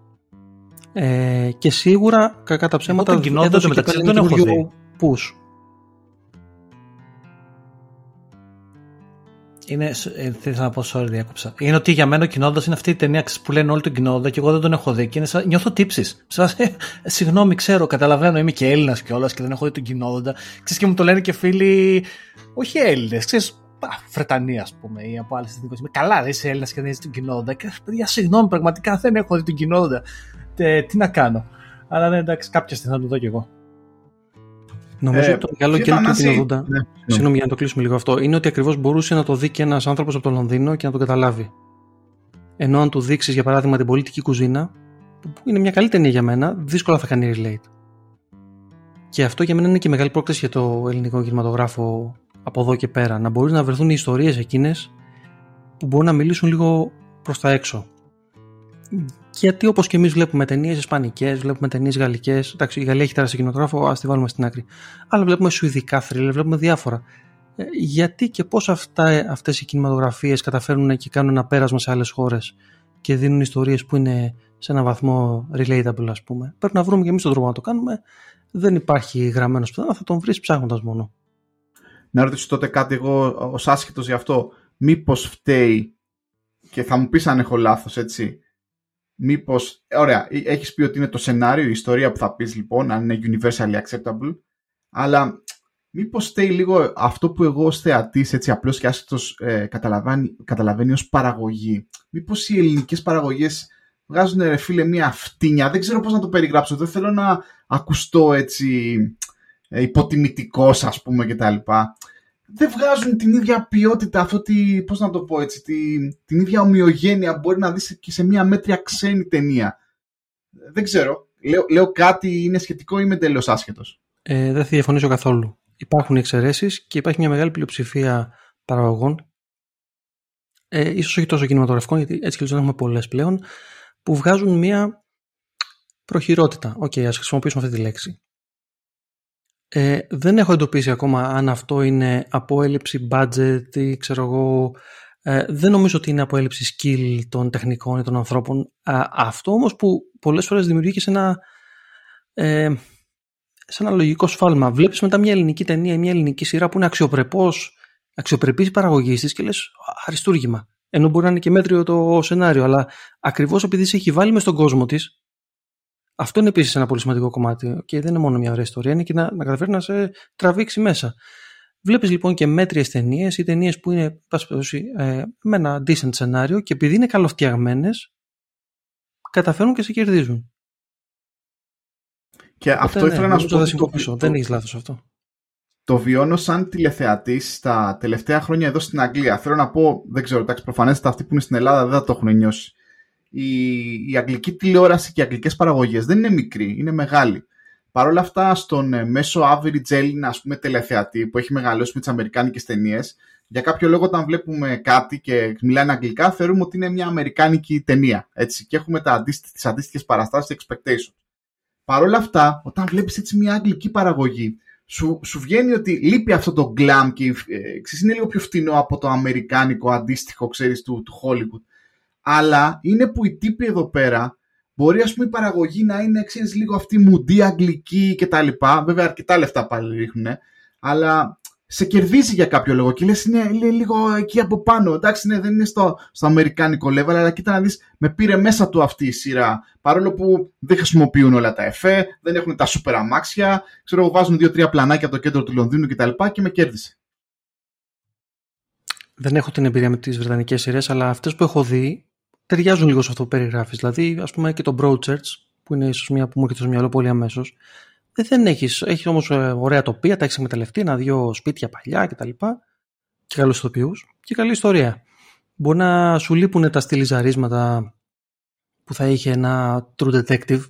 Ε, και σίγουρα, κακά τα ψέματα, έδωσε και μεταξύ δεν έχω δει. Push. Είναι, ε, θέλω να πω, sorry, διάκοψα. Είναι ότι για μένα ο κοινόδα είναι αυτή η ταινία που λένε όλοι τον κοινόδα και εγώ δεν τον έχω δει. Και είναι σαν, νιώθω τύψεις. Ε, συγγνώμη, ξέρω, καταλαβαίνω, είμαι και Έλληνας κιόλας και δεν έχω δει τον κοινόδα. Ξέρεις και μου το λένε και φίλοι, όχι Έλληνες, ξέρεις, Βρετανία, ας πούμε, ή από άλλες εθνικές. Καλά, δεν είσαι Έλληνας και δεν είσαι τον κοινόδα. Και παιδιά, συγγνώμη, πραγματικά δεν έχω δει τον κοινόδα. τι να κάνω. Αλλά ναι, εντάξει, κάποια στιγμή θα το δω κι εγώ. Νομίζω ε, ότι το μεγάλο κέντρο του 80. Ναι, Συγγνώμη για να το κλείσουμε λίγο αυτό. Είναι ότι ακριβώς μπορούσε να το δει και ένας άνθρωπος από το Λονδίνο και να τον καταλάβει. Ενώ αν του δείξεις, για παράδειγμα, την πολιτική κουζίνα, που είναι μια καλή ταινία για μένα, δύσκολα θα κάνει relate. Και αυτό για μένα είναι και μεγάλη πρόκληση για το ελληνικό κινηματογράφο από εδώ και πέρα. Να μπορεί να βρεθούν οι ιστορίες εκείνες που μπορούν να μιλήσουν λίγο προς τα έξω. Γιατί όπως και εμείς βλέπουμε ταινίες Ισπανικές, βλέπουμε ταινίες Γαλλικές. Εντάξει, η Γαλλία έχει τεράστιο κινηματογράφο, ας τη βάλουμε στην άκρη. Αλλά βλέπουμε Σουηδικά θρύλε, βλέπουμε διάφορα. Ε, γιατί και πώς αυτές οι κινηματογραφίες καταφέρνουν και κάνουν ένα πέρασμα σε άλλες χώρες και δίνουν ιστορίες που είναι σε έναν βαθμό relatable, ας πούμε. Πρέπει να βρούμε και εμείς τον τρόπο να το κάνουμε. Δεν υπάρχει γραμμένος πουθενά, θα τον βρεις ψάχνοντας μόνο. Να ρωτήσω τότε κάτι εγώ ως άσχετος γι' αυτό. Μήπως φταίει και θα μου πεις αν έχω λάθος, έτσι μήπως, ωραία, ε, έχεις πει ότι είναι το σενάριο, η ιστορία που θα πεις λοιπόν, αν είναι universally acceptable, αλλά μήπως στέει λίγο αυτό που εγώ ως θεατής, έτσι απλώς και άσχετος ε, καταλαβαίνει, καταλαβαίνει ως παραγωγή. Μήπως οι ελληνικές παραγωγές βγάζουν ρε φίλε μια φτύνια, δεν ξέρω πώς να το περιγράψω, δεν θέλω να ακουστώ έτσι ε, υποτιμητικός ας πούμε κτλ δεν βγάζουν την ίδια ποιότητα, αυτό τη, πώς να το πω έτσι, τη, την ίδια ομοιογένεια μπορεί να δεις και σε μια μέτρια ξένη ταινία. Δεν ξέρω. λέω, λέω κάτι είναι σχετικό ή είμαι τελείως άσχετος; Ε, δεν θα διαφωνήσω καθόλου. Υπάρχουν εξαιρέσεις και υπάρχει μια μεγάλη πλειοψηφία παραγωγών. Ε, ίσως όχι τόσο κινηματογραφικών, γιατί έτσι και δεν έχουμε πολλές πλέον, που βγάζουν μια προχειρότητα. OK, okay, ας χρησιμοποιήσουμε αυτή τη λέξη. Ε, δεν έχω εντοπίσει ακόμα αν αυτό είναι από έλλειψη budget ή ξέρω εγώ. Ε, δεν νομίζω ότι είναι από έλλειψη skill των τεχνικών ή των ανθρώπων. αυτό όμως που πολλές φορές δημιουργεί και σε ένα, ε, σε ένα λογικό σφάλμα. Βλέπεις μετά μια ελληνική ταινία ή μια ελληνική σειρά που είναι αξιοπρεπός, αξιοπρεπής παραγωγή της και λες αριστούργημα. Ενώ μπορεί να είναι και μέτριο το σενάριο, αλλά ακριβώς επειδή σε έχει βάλει μες στον κόσμο της, αυτό είναι επίσης ένα πολύ σημαντικό κομμάτι. Και δεν είναι μόνο μια ωραία ιστορία, είναι και να, να καταφέρει να σε τραβήξει μέσα. Βλέπεις λοιπόν και μέτριες ταινίες ή ταινίες που είναι ε, με ένα decent σενάριο και επειδή είναι καλοφτιαγμένες, καταφέρουν και σε κερδίζουν. Και αυτό ήθελα ναι, να σου πω. Το... Δεν έχεις λάθος αυτό. Το βιώνω σαν τηλεθεατής τα τελευταία χρόνια εδώ στην Αγγλία. Θέλω να πω, δεν ξέρω, εντάξει, προφανέστατα αυτοί που είναι στην Ελλάδα δεν θα το έχουν νιώσει η, η αγγλική τηλεόραση και οι αγγλικές παραγωγές δεν είναι μικρή, είναι μεγάλη. Παρ' όλα αυτά, στον ε, μέσο average Έλληνα ας πούμε, τελεθεατή που έχει μεγαλώσει με τις αμερικάνικες ταινίες, για κάποιο λόγο, όταν βλέπουμε κάτι και μιλάνε αγγλικά, θεωρούμε ότι είναι μια αμερικάνικη ταινία. Έτσι, και έχουμε τις αντίστοιχες παραστάσεις και expectations. Παρ' όλα αυτά, όταν βλέπεις έτσι μια αγγλική παραγωγή, σου, σου βγαίνει ότι λείπει αυτό το glam και ε, ξέρεις, είναι λίγο πιο φτηνό από το αμερικάνικο αντίστοιχο, ξέρεις, του, του Hollywood αλλά είναι που οι τύποι εδώ πέρα μπορεί ας πούμε η παραγωγή να είναι ξέρεις, λίγο αυτή μουντή αγγλική και τα λοιπά. Βέβαια αρκετά λεφτά πάλι ρίχνουν, αλλά σε κερδίζει για κάποιο λόγο και λες είναι, λίγο εκεί από πάνω. Εντάξει, ναι, δεν είναι στο, στο αμερικάνικο level, αλλά κοίτα να δεις, με πήρε μέσα του αυτή η σειρά. Παρόλο που δεν χρησιμοποιούν όλα τα εφέ, δεν έχουν τα σούπερ αμάξια, ξέρω, βάζουν δύο-τρία πλανάκια από το κέντρο του Λονδίνου κτλ. Και, και με κέρδισε. Δεν έχω την εμπειρία με τις βρετανικές σειρές, αλλά αυτές που έχω δει ταιριάζουν λίγο σε αυτό που περιγράφεις. Δηλαδή, ας πούμε και το Broadchurch, που είναι ίσως μια που μου έρχεται στο μυαλό πολύ αμέσως. Δεν έχεις, έχεις όμως ε, ωραία τοπία, τα έχεις εκμεταλλευτεί, ένα-δυο σπίτια παλιά κτλ. Και, και καλού ηθοποιού και καλή ιστορία. Μπορεί να σου λείπουν τα στυλιζαρίσματα που θα είχε ένα True Detective,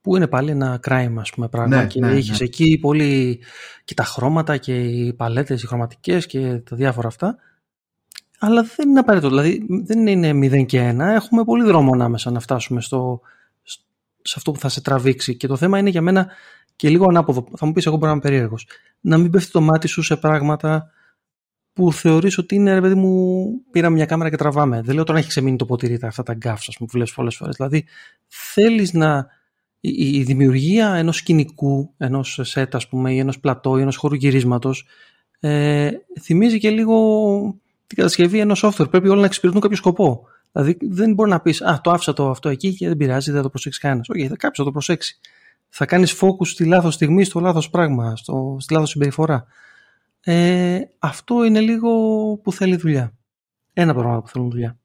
που είναι πάλι ένα crime, ας πούμε, πράγμα. Ναι, και ναι, έχεις ναι. εκεί πολύ και τα χρώματα και οι παλέτες, οι χρωματικές και τα διάφορα αυτά αλλά δεν είναι απαραίτητο. Δηλαδή δεν είναι 0 και 1. Έχουμε πολύ δρόμο ανάμεσα να φτάσουμε στο, σε αυτό που θα σε τραβήξει. Και το θέμα είναι για μένα και λίγο ανάποδο. Θα μου πεις, εγώ μπορεί να είμαι περίεργος. Να μην πέφτει το μάτι σου σε πράγματα που θεωρείς ότι είναι, ρε παιδί μου, πήραμε μια κάμερα και τραβάμε. Δεν λέω τώρα να έχεις ξεμείνει το ποτήρι αυτά τα γκάφs, ας πούμε, που λες πολλές φορές. Δηλαδή, θέλεις να... Η, η δημιουργία ενός σκηνικού, ενός σετ, ας πούμε, ή ενός πλατό, ή ενός χώρου γυρίσματος, ε, θυμίζει και λίγο την κατασκευή ενός software. Πρέπει όλα να εξυπηρετούν κάποιο σκοπό. Δηλαδή δεν μπορεί να πεις Α, το άφησα το αυτό εκεί και δεν πειράζει, δεν θα το προσέξει κανένας. Όχι, θα κάποιος θα το προσέξει. Θα κάνεις focus στη λάθος στιγμή, στο λάθος πράγμα, στο, στη λάθος συμπεριφορά. Ε, αυτό είναι λίγο που θέλει δουλειά. Ένα πράγμα που θέλουν δουλειά.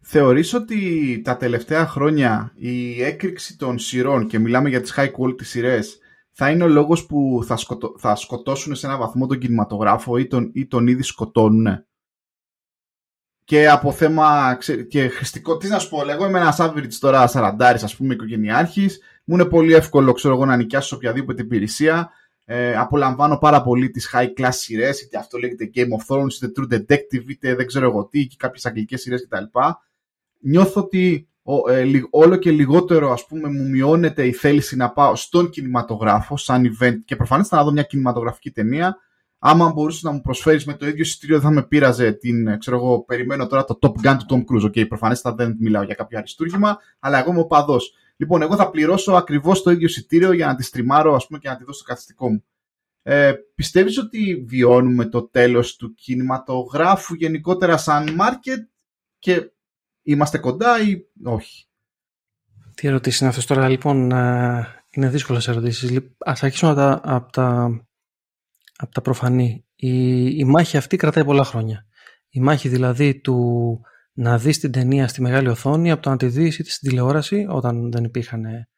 Θεωρείς ότι τα τελευταία χρόνια η έκρηξη των σειρών και μιλάμε για τις high quality σειρές θα είναι ο λόγος που θα, θα σκοτώσουν σε ένα βαθμό τον κινηματογράφο ή τον, ή τον ήδη σκοτώνουν και από θέμα και χρηστικό. Τι να σου πω, εγώ είμαι ένας average τώρα 40 ας πούμε, οικογενειάρχης. Μου είναι πολύ εύκολο ξέρω εγώ, να νοικιάσω σε οποιαδήποτε υπηρεσία. Ε, απολαμβάνω πάρα πολύ τις high class σειρές, είτε αυτό λέγεται Game of Thrones, είτε True Detective, είτε δεν ξέρω εγώ τι, και κάποιες αγγλικές σειρές κτλ. Νιώθω ότι ε, όλο και λιγότερο ας πούμε μου μειώνεται η θέληση να πάω στον κινηματογράφο σαν event και προφανώς να δω μια κινηματογραφική ταινία άμα μπορούσες να μου προσφέρεις με το ίδιο εισιτήριο, δεν θα με πείραζε την, ξέρω εγώ, περιμένω τώρα το Top Gun του Tom Cruise. OK, okay, προφανέστατα δεν μιλάω για κάποιο αριστούργημα, αλλά εγώ είμαι οπαδός. Λοιπόν, εγώ θα πληρώσω ακριβώς το ίδιο εισιτήριο για να τη στριμάρω, ας πούμε, και να τη δω στο καθιστικό μου. Ε, πιστεύεις ότι βιώνουμε το τέλος του κινηματογράφου γενικότερα σαν market και είμαστε κοντά ή όχι; Τι ερωτήσεις είναι αυτές τώρα λοιπόν, ε, είναι δύσκολες ερωτήσεις. Ας αρχίσουμε από τα, από τα από τα προφανή. Η, η μάχη αυτή κρατάει πολλά χρόνια. Η μάχη δηλαδή του να δεις την ταινία στη μεγάλη οθόνη από το να τη δεις είτε στην τηλεόραση όταν δεν υπήρχαν ε,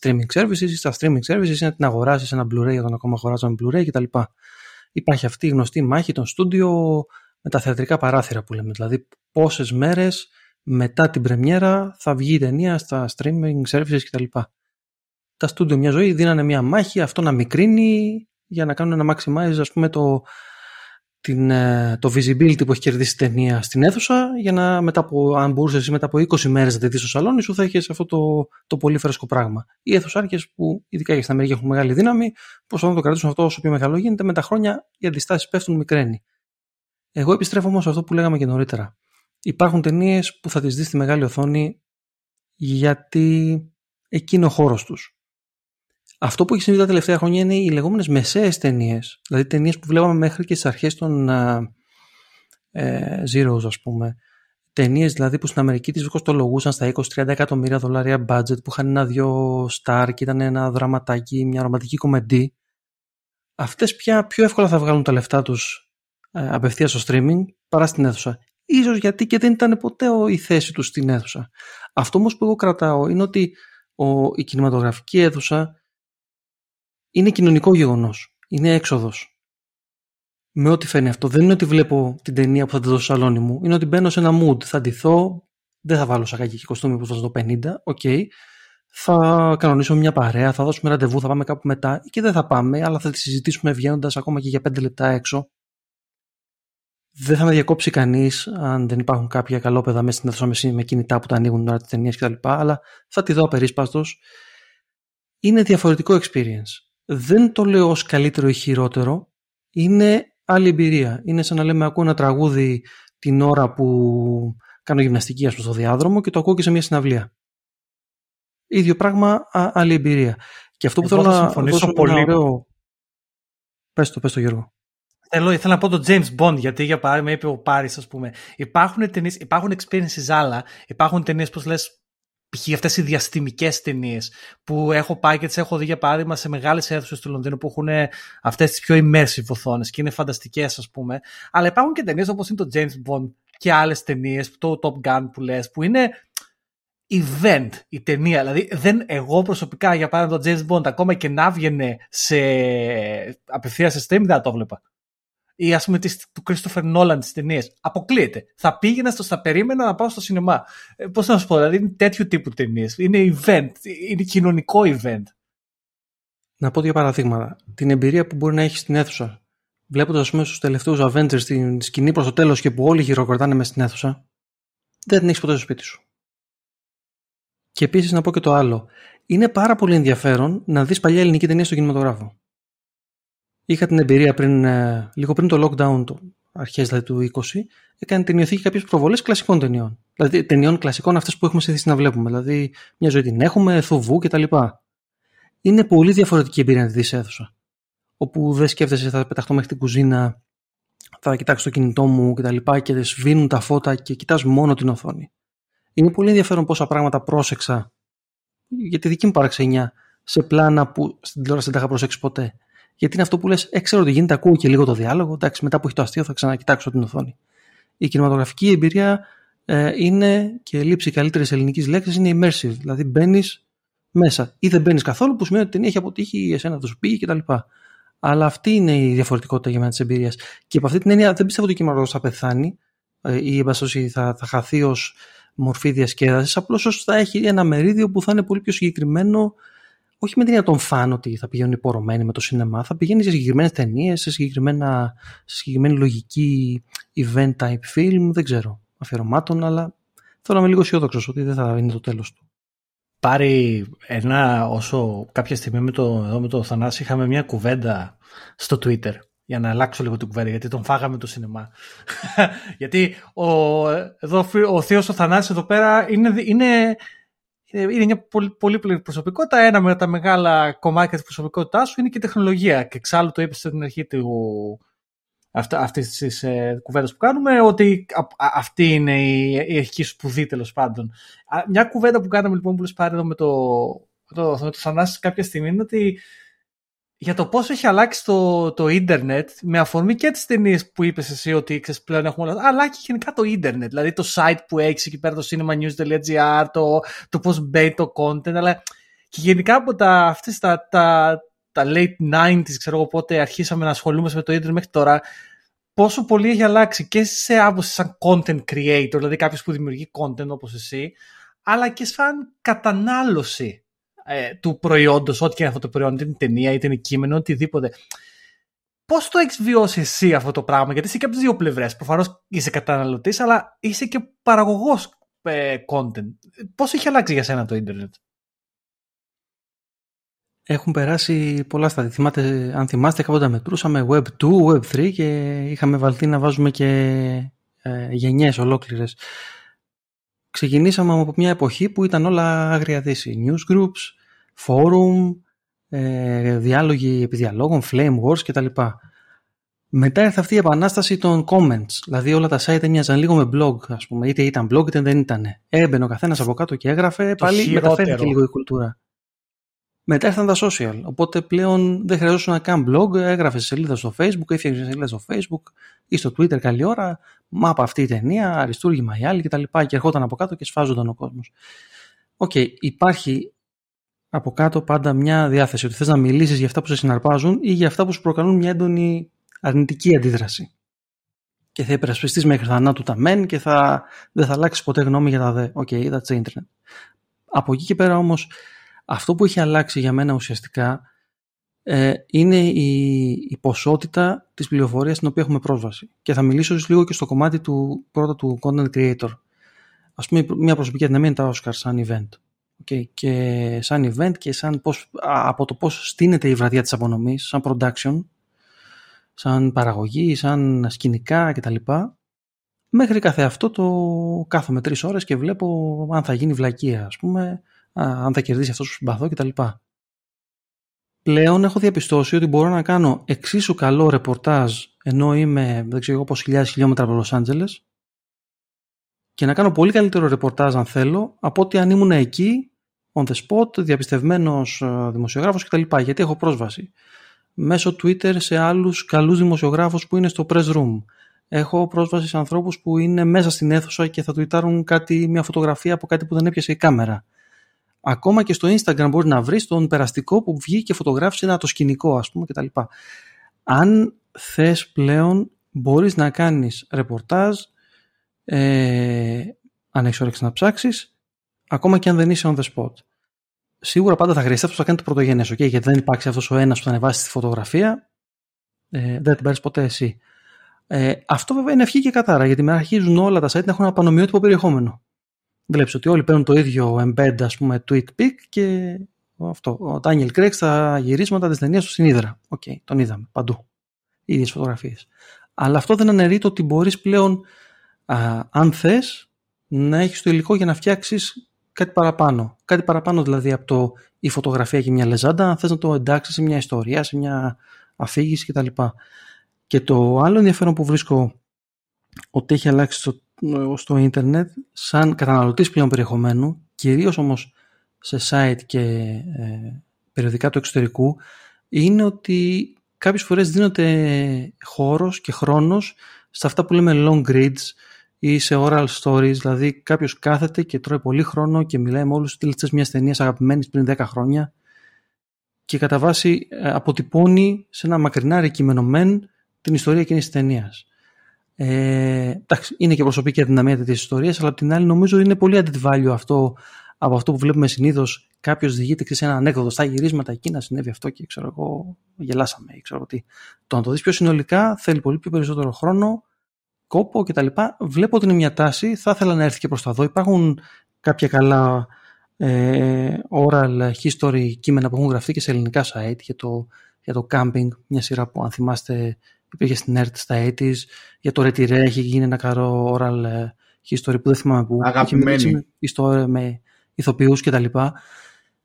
streaming services ή στα streaming services ή να την αγοράσεις ένα Blu-ray όταν ακόμα αγοράζαμε Blu-ray κτλ. Υπάρχει αυτή η γνωστή μάχη των στούντιο με τα θεατρικά παράθυρα που λέμε. Δηλαδή πόσες μέρες μετά την πρεμιέρα θα βγει η ταινία στα streaming services κτλ. Τα στούντιο μια ζωή δίνανε μια μάχη αυτό να μικρύνει για να κάνουν να maximize ας πούμε το, την, ε, το visibility που έχει κερδίσει η ταινία στην αίθουσα για να μετά από, αν μπορούσες εσύ μετά από 20 μέρες να τη δεις στο σαλόνι σου θα έχεις αυτό το, το πολύ φρέσκο πράγμα. Οι αίθουσάρκες που ειδικά για στην Αμερική έχουν μεγάλη δύναμη προσπαθούν να το κρατήσουν αυτό όσο πιο μεγάλο γίνεται με τα χρόνια οι αντιστάσεις πέφτουν μικραίνει. Εγώ επιστρέφω όμως σε αυτό που λέγαμε και νωρίτερα. Υπάρχουν ταινίες που θα τις δεις στη μεγάλη οθόνη γιατί εκεί είναι ο χώρος τους. Αυτό που έχει συμβεί τα τελευταία χρόνια είναι οι λεγόμενες μεσαίες ταινίες. Δηλαδή ταινίες που βλέπαμε μέχρι και στι αρχές των ε, Zeros, ας πούμε. Ταινίες δηλαδή που στην Αμερική τις κοστολογούσαν στα 20-30 εκατομμύρια δολάρια budget, που είχαν ένα-δυο star και ήταν ένα δραματάκι, μια ρομαντική κομμεντή. Αυτές πια πιο εύκολα θα βγάλουν τα λεφτά τους ε, απευθείας στο streaming παρά στην αίθουσα. Ίσως γιατί και δεν ήταν ποτέ η θέση τους στην αίθουσα. Αυτό όμως που εγώ κρατάω είναι ότι ο, η κινηματογραφική αίθουσα είναι κοινωνικό γεγονός. Είναι έξοδος. Με ό,τι φέρνει αυτό. Δεν είναι ότι βλέπω την ταινία που θα τη δω στο σαλόνι μου. Είναι ότι μπαίνω σε ένα mood. Θα ντυθώ. Δεν θα βάλω σακάκι και κοστούμι που θα το 50. OK. Okay. Θα κανονίσω μια παρέα. Θα δώσουμε ραντεβού. Θα πάμε κάπου μετά. Και δεν θα πάμε. Αλλά θα τη συζητήσουμε βγαίνοντας ακόμα και για 5 λεπτά έξω. Δεν θα με διακόψει κανείς αν δεν υπάρχουν κάποια καλόπεδα μέσα στην αίθουσα με κινητά που τα ανοίγουν τώρα τη ταινία κτλ. Αλλά θα τη δω απερίσπαστος. Είναι διαφορετικό experience δεν το λέω ως καλύτερο ή χειρότερο, είναι άλλη εμπειρία. Είναι σαν να λέμε ακούω ένα τραγούδι την ώρα που κάνω γυμναστική ας πούμε, στο διάδρομο και το ακούω και σε μια συναυλία. Ίδιο πράγμα, α, άλλη εμπειρία. Και αυτό που θέλω να δώσω πολύ. Ένα ωραίο... Πες το, πες το Γιώργο. Θέλω, ήθελα να πω το James Bond, γιατί για παράδειγμα είπε ο Πάρης, ας πούμε. Υπάρχουν ταινίες, υπάρχουν experiences άλλα, υπάρχουν ταινίες, πώς λες, π.χ. αυτές οι διαστημικές ταινίες που έχω πάει και τις έχω δει για παράδειγμα σε μεγάλες αίθουσες του Λονδίνου που έχουν αυτές τις πιο immersive οθόνες και είναι φανταστικές, ας πούμε. Αλλά υπάρχουν και ταινίες όπως είναι το James Bond και άλλες ταινίες, το Top Gun που λες, που είναι event η ταινία. Δηλαδή, δεν, εγώ προσωπικά για παράδειγμα το James Bond, ακόμα και να βγαινε σε απευθείας σε stream, δεν το βλέπα ή ας πούμε της, του Christopher Nolan τι ταινίες. Αποκλείεται. Θα πήγαινα στο, θα περίμενα να πάω στο σινεμά. Ε, Πώς να σου πω, δηλαδή είναι τέτοιου τύπου ταινίες. Είναι event. Είναι κοινωνικό event. Να πω δύο παραδείγματα. Την εμπειρία που μπορεί να έχεις στην αίθουσα. Βλέποντας, ας πούμε, στους τελευταίους Avengers την σκηνή προς το τέλος και που όλοι χειροκροτάνε μες στην αίθουσα, δεν την έχεις ποτέ στο σπίτι σου. Και επίσης να πω και το άλλο. Είναι πάρα πολύ ενδιαφέρον να δεις παλιά ελληνική ταινία στο κινηματογράφο. Είχα την εμπειρία πριν, ε, λίγο πριν το lockdown, το αρχές δηλαδή του 20, έκανε ταινιοθήκη κάποιες προβολές κλασικών ταινιών. Δηλαδή ταινιών κλασικών αυτές που έχουμε συνηθίσει να βλέπουμε. Δηλαδή μια ζωή την έχουμε, θουβού κτλ. Είναι πολύ διαφορετική εμπειρία να τη δεις αίθουσα. Όπου δεν σκέφτεσαι, θα πεταχτώ μέχρι την κουζίνα, θα κοιτάξω το κινητό μου κτλ. Και, και σβήνουν τα φώτα και κοιτάς μόνο την οθόνη. Είναι πολύ ενδιαφέρον πόσα πράγματα πρόσεξα για τη δική μου παραξενιά σε πλάνα που στην τηλεόραση δεν τα είχα προσέξει ποτέ. Γιατί είναι αυτό που λες, έξερα ότι γίνεται, ακούω και λίγο το διάλογο. Εντάξει, μετά που έχει το αστείο θα ξανακοιτάξω την οθόνη. Η κινηματογραφική εμπειρία ε, είναι και λήψη καλύτερης ελληνικής λέξης είναι immersive. Δηλαδή μπαίνεις μέσα ή δεν μπαίνεις καθόλου, που σημαίνει ότι την έχει αποτύχει, εσένα θα σου πήγε κτλ. Αλλά αυτή είναι η διαφορετικότητα για μένα της εμπειρίας. Και από αυτή την έννοια δεν πιστεύω ότι ο κινηματογράφος θα πεθάνει ε, ή εν θα, θα χαθεί ως μορφή διασκέδασης. Απλώς θα έχει ένα μερίδιο που θα είναι πολύ πιο συγκεκριμένο όχι με την έννοια των φαν ότι θα πηγαίνουν υπορωμένοι με το σινεμά, θα πηγαίνει σε συγκεκριμένες ταινίες, σε, συγκεκριμένα, σε συγκεκριμένη λογική event type film, δεν ξέρω, αφιερωμάτων, αλλά θέλω να είμαι λίγο αισιόδοξος ότι δεν θα είναι το τέλος του. Πάρει ένα, όσο κάποια στιγμή με το, εδώ με το Θανάση είχαμε μια κουβέντα στο Twitter για να αλλάξω λίγο την κουβέντα, γιατί τον φάγαμε το σινεμά. γιατί ο, εδώ, ο Θείος ο Θανάσης εδώ πέρα είναι, είναι είναι μια πολύ, πολύ προσωπικότητα. Ένα με τα μεγάλα κομμάτια της προσωπικότητάς σου είναι και η τεχνολογία. Και εξάλλου το είπες στην αρχή του, αυτής της ε, κουβέντας που κάνουμε, ότι αυτή είναι η, η αρχική σπουδή τέλος πάντων. Μια κουβέντα που κάναμε λοιπόν που λες πάρει εδώ με το, το, το, το Θανάση κάποια στιγμή είναι ότι για το πώς έχει αλλάξει το, το ίντερνετ με αφορμή και τις ταινίες που είπες εσύ ότι ξέρεις, πλέον έχουμε όλα αλλά και γενικά το ίντερνετ, δηλαδή το site που έχεις εκεί πέρα το cinemanews.gr το, το πώς μπαίνει το content αλλά και γενικά από τα, αυτές τα, τα, τα late 90s ξέρω εγώ πότε αρχίσαμε να ασχολούμαστε με το ίντερνετ μέχρι τώρα πόσο πολύ έχει αλλάξει και σε άποψη σαν content creator, δηλαδή κάποιος που δημιουργεί content όπως εσύ, αλλά και σαν κατανάλωση ε, του προϊόντος, ό,τι και είναι αυτό το προϊόν, είτε είναι ταινία, είτε είναι κείμενο, οτιδήποτε. Πώς το έχεις βιώσει εσύ αυτό το πράγμα, Γιατί είσαι και από τις δύο πλευρές. Προφανώς είσαι καταναλωτής, αλλά είσαι και παραγωγός ε, content. Πώς έχει αλλάξει για σένα το Ιντερνετ, Έχουν περάσει πολλά στάδια. Θυμάστε, αν θυμάστε, κάποτε μετρούσαμε Web 2, Web 3 και είχαμε βαλθεί να βάζουμε και ε, γενιές ολόκληρες. Ξεκινήσαμε από μια εποχή που ήταν όλα άγρια δύση. Newsgroups, forum, ε, διάλογοι επί διαλόγων, flame wars κτλ. Μετά ήρθε αυτή η επανάσταση των comments. Δηλαδή όλα τα site έμοιαζαν λίγο με blog, ας πούμε. Είτε ήταν blog είτε δεν ήταν. Έμπαινε ο καθένας από κάτω και έγραφε. Το πάλι μεταφέρθηκε λίγο η κουλτούρα. Μετά ήρθαν τα social. Οπότε πλέον δεν χρειαζόταν να κάνει blog. Έγραφε σελίδα στο facebook, έφτιαξε σελίδα στο facebook ή στο twitter καλή ώρα. Μάπα αυτή η ταινία, αριστούργημα η άλλη κτλ. Και, και ερχόταν από κάτω και σφάζονταν ο κόσμος. OK, okay, υπάρχει από κάτω πάντα μια διάθεση ότι θες να μιλήσεις για αυτά που σε συναρπάζουν ή για αυτά που σου προκαλούν μια έντονη αρνητική αντίδραση. Και θα υπερασπιστείς μέχρι θανάτου τα μεν και θα, δεν θα αλλάξεις ποτέ γνώμη για τα δε. OK, okay, that's the internet. Από εκεί και πέρα όμως αυτό που έχει αλλάξει για μένα ουσιαστικά ε, είναι η, η ποσότητα της πληροφορίας στην οποία έχουμε πρόσβαση. Και θα μιλήσω λίγο και στο κομμάτι του πρώτα του content creator. Ας πούμε μια προσωπική αδυναμία είναι τα Oscars σαν event. Okay. Και σαν event και σαν πώς, από το πώς στείνεται η βραδιά της απονομής, σαν production, σαν παραγωγή, σαν σκηνικά κτλ. Μέχρι κάθε αυτό το κάθομαι τρεις ώρες και βλέπω αν θα γίνει βλακεία, ας πούμε, αν θα κερδίσει αυτός που συμπαθώ κτλ. Πλέον έχω διαπιστώσει ότι μπορώ να κάνω εξίσου καλό ρεπορτάζ ενώ είμαι, δεν ξέρω εγώ, χιλιάδες χιλιόμετρα από Λος Άντζελες και να κάνω πολύ καλύτερο ρεπορτάζ αν θέλω από ότι αν ήμουν εκεί on the spot, διαπιστευμένος ε, δημοσιογράφος κτλ. Γιατί έχω πρόσβαση. Μέσω Twitter σε άλλους καλούς δημοσιογράφους που είναι στο press room. Έχω πρόσβαση σε ανθρώπους που είναι μέσα στην αίθουσα και θα τουιτάρουν κάτι, μια φωτογραφία από κάτι που δεν έπιασε η κάμερα. Ακόμα και στο Instagram μπορεί να βρεις τον περαστικό που βγήκε και φωτογράφησε ένα το σκηνικό ας πούμε κτλ. Αν θες πλέον μπορείς να κάνεις ρεπορτάζ ε, αν έχεις όρεξη να ψάξεις ακόμα και αν δεν είσαι on the spot. Σίγουρα πάντα θα χρειαστεί αυτός που θα κάνει το πρωτογενές, okay? γιατί δεν υπάρχει αυτός ο ένας που θα ανεβάσει τη φωτογραφία, ε, δεν την πάρει ποτέ εσύ. Ε, αυτό βέβαια είναι ευχή και κατάρα, γιατί με αρχίζουν όλα τα site να έχουν ένα πανομοιότυπο περιεχόμενο. Βλέπεις ότι όλοι παίρνουν το ίδιο embed, ας πούμε, tweet pic και αυτό. Ο Daniel Craig στα γυρίσματα της ταινίας του στην Ύδρα. OK, okay, τον είδαμε παντού. ίδιες φωτογραφίες. Αλλά αυτό δεν αναιρεί το ότι μπορείς πλέον, α, αν θες, να έχεις το υλικό για να φτιάξεις κάτι παραπάνω. Κάτι παραπάνω δηλαδή από το η φωτογραφία και μια λεζάντα, αν θες να το εντάξεις σε μια ιστορία, σε μια αφήγηση κτλ. Και το άλλο ενδιαφέρον που βρίσκω ότι έχει αλλάξει στο, στο ίντερνετ σαν καταναλωτής πλέον περιεχομένου, κυρίως όμως σε site και ε, περιοδικά του εξωτερικού, είναι ότι κάποιες φορές δίνονται χώρος και χρόνος σε αυτά που λέμε long grids, ή σε oral stories, δηλαδή κάποιος κάθεται και τρώει πολύ χρόνο και μιλάει με όλους του τηλετέ μια ταινία αγαπημένη πριν 10 χρόνια και κατά βάση ε, αποτυπώνει σε ένα μακρινάρι κείμενο μεν την ιστορία εκείνης της ταινίας. Ε, εντάξει, είναι και προσωπική αδυναμία τέτοια ιστορία, αλλά απ' την άλλη νομίζω είναι πολύ added αυτό από αυτό που βλέπουμε συνήθως. Κάποιος διηγείται σε ένα ανέκδοτο στα γυρίσματα εκεί να συνέβη αυτό και ξέρω εγώ, γελάσαμε. Ξέρω τι. Το να το δεις πιο συνολικά θέλει πολύ πιο περισσότερο χρόνο κόπο κτλ. Βλέπω ότι είναι μια τάση, θα ήθελα να έρθει και προς τα δω. Υπάρχουν κάποια καλά ε, oral history κείμενα που έχουν γραφτεί και σε ελληνικά site για το, για το camping, μια σειρά που αν θυμάστε υπήρχε στην ERT στα 80's, για το Retire έχει γίνει ένα καρό oral ε, history που δεν θυμάμαι που. Αγαπημένη. Ιστορία με ηθοποιούς κτλ.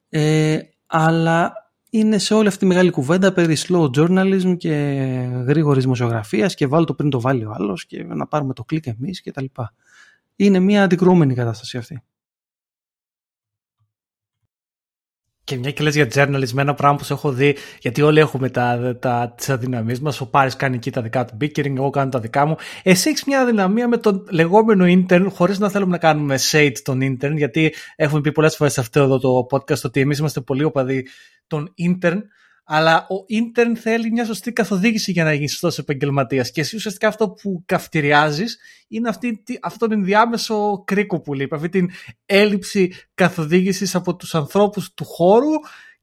Ε, αλλά είναι σε όλη αυτή τη μεγάλη κουβέντα περί slow journalism και γρήγορης δημοσιογραφίας και βάλω το πριν το βάλει ο άλλος και να πάρουμε το κλικ εμείς κτλ. Είναι μια αντικρούμενη κατάσταση αυτή. Και μια και λες για journalism, ένα πράγμα που σε έχω δει, γιατί όλοι έχουμε τα, τα, τις αδυναμίες μας, ο Πάρης κάνει εκεί τα δικά του bickering, εγώ κάνω τα δικά μου. Εσύ έχεις μια αδυναμία με τον λεγόμενο intern, χωρίς να θέλουμε να κάνουμε shade τον intern, γιατί έχουμε πει πολλές φορές σε αυτό εδώ το podcast ότι εμείς είμαστε πολύ οπαδοί των intern, Αλλά ο intern θέλει μια σωστή καθοδήγηση για να γίνει σωστός επαγγελματίας. Και εσύ ουσιαστικά αυτό που καυτηριάζεις είναι αυτή, αυτόν τον ενδιάμεσο κρίκο που λείπει. Αυτή την έλλειψη καθοδήγησης από τους ανθρώπους του χώρου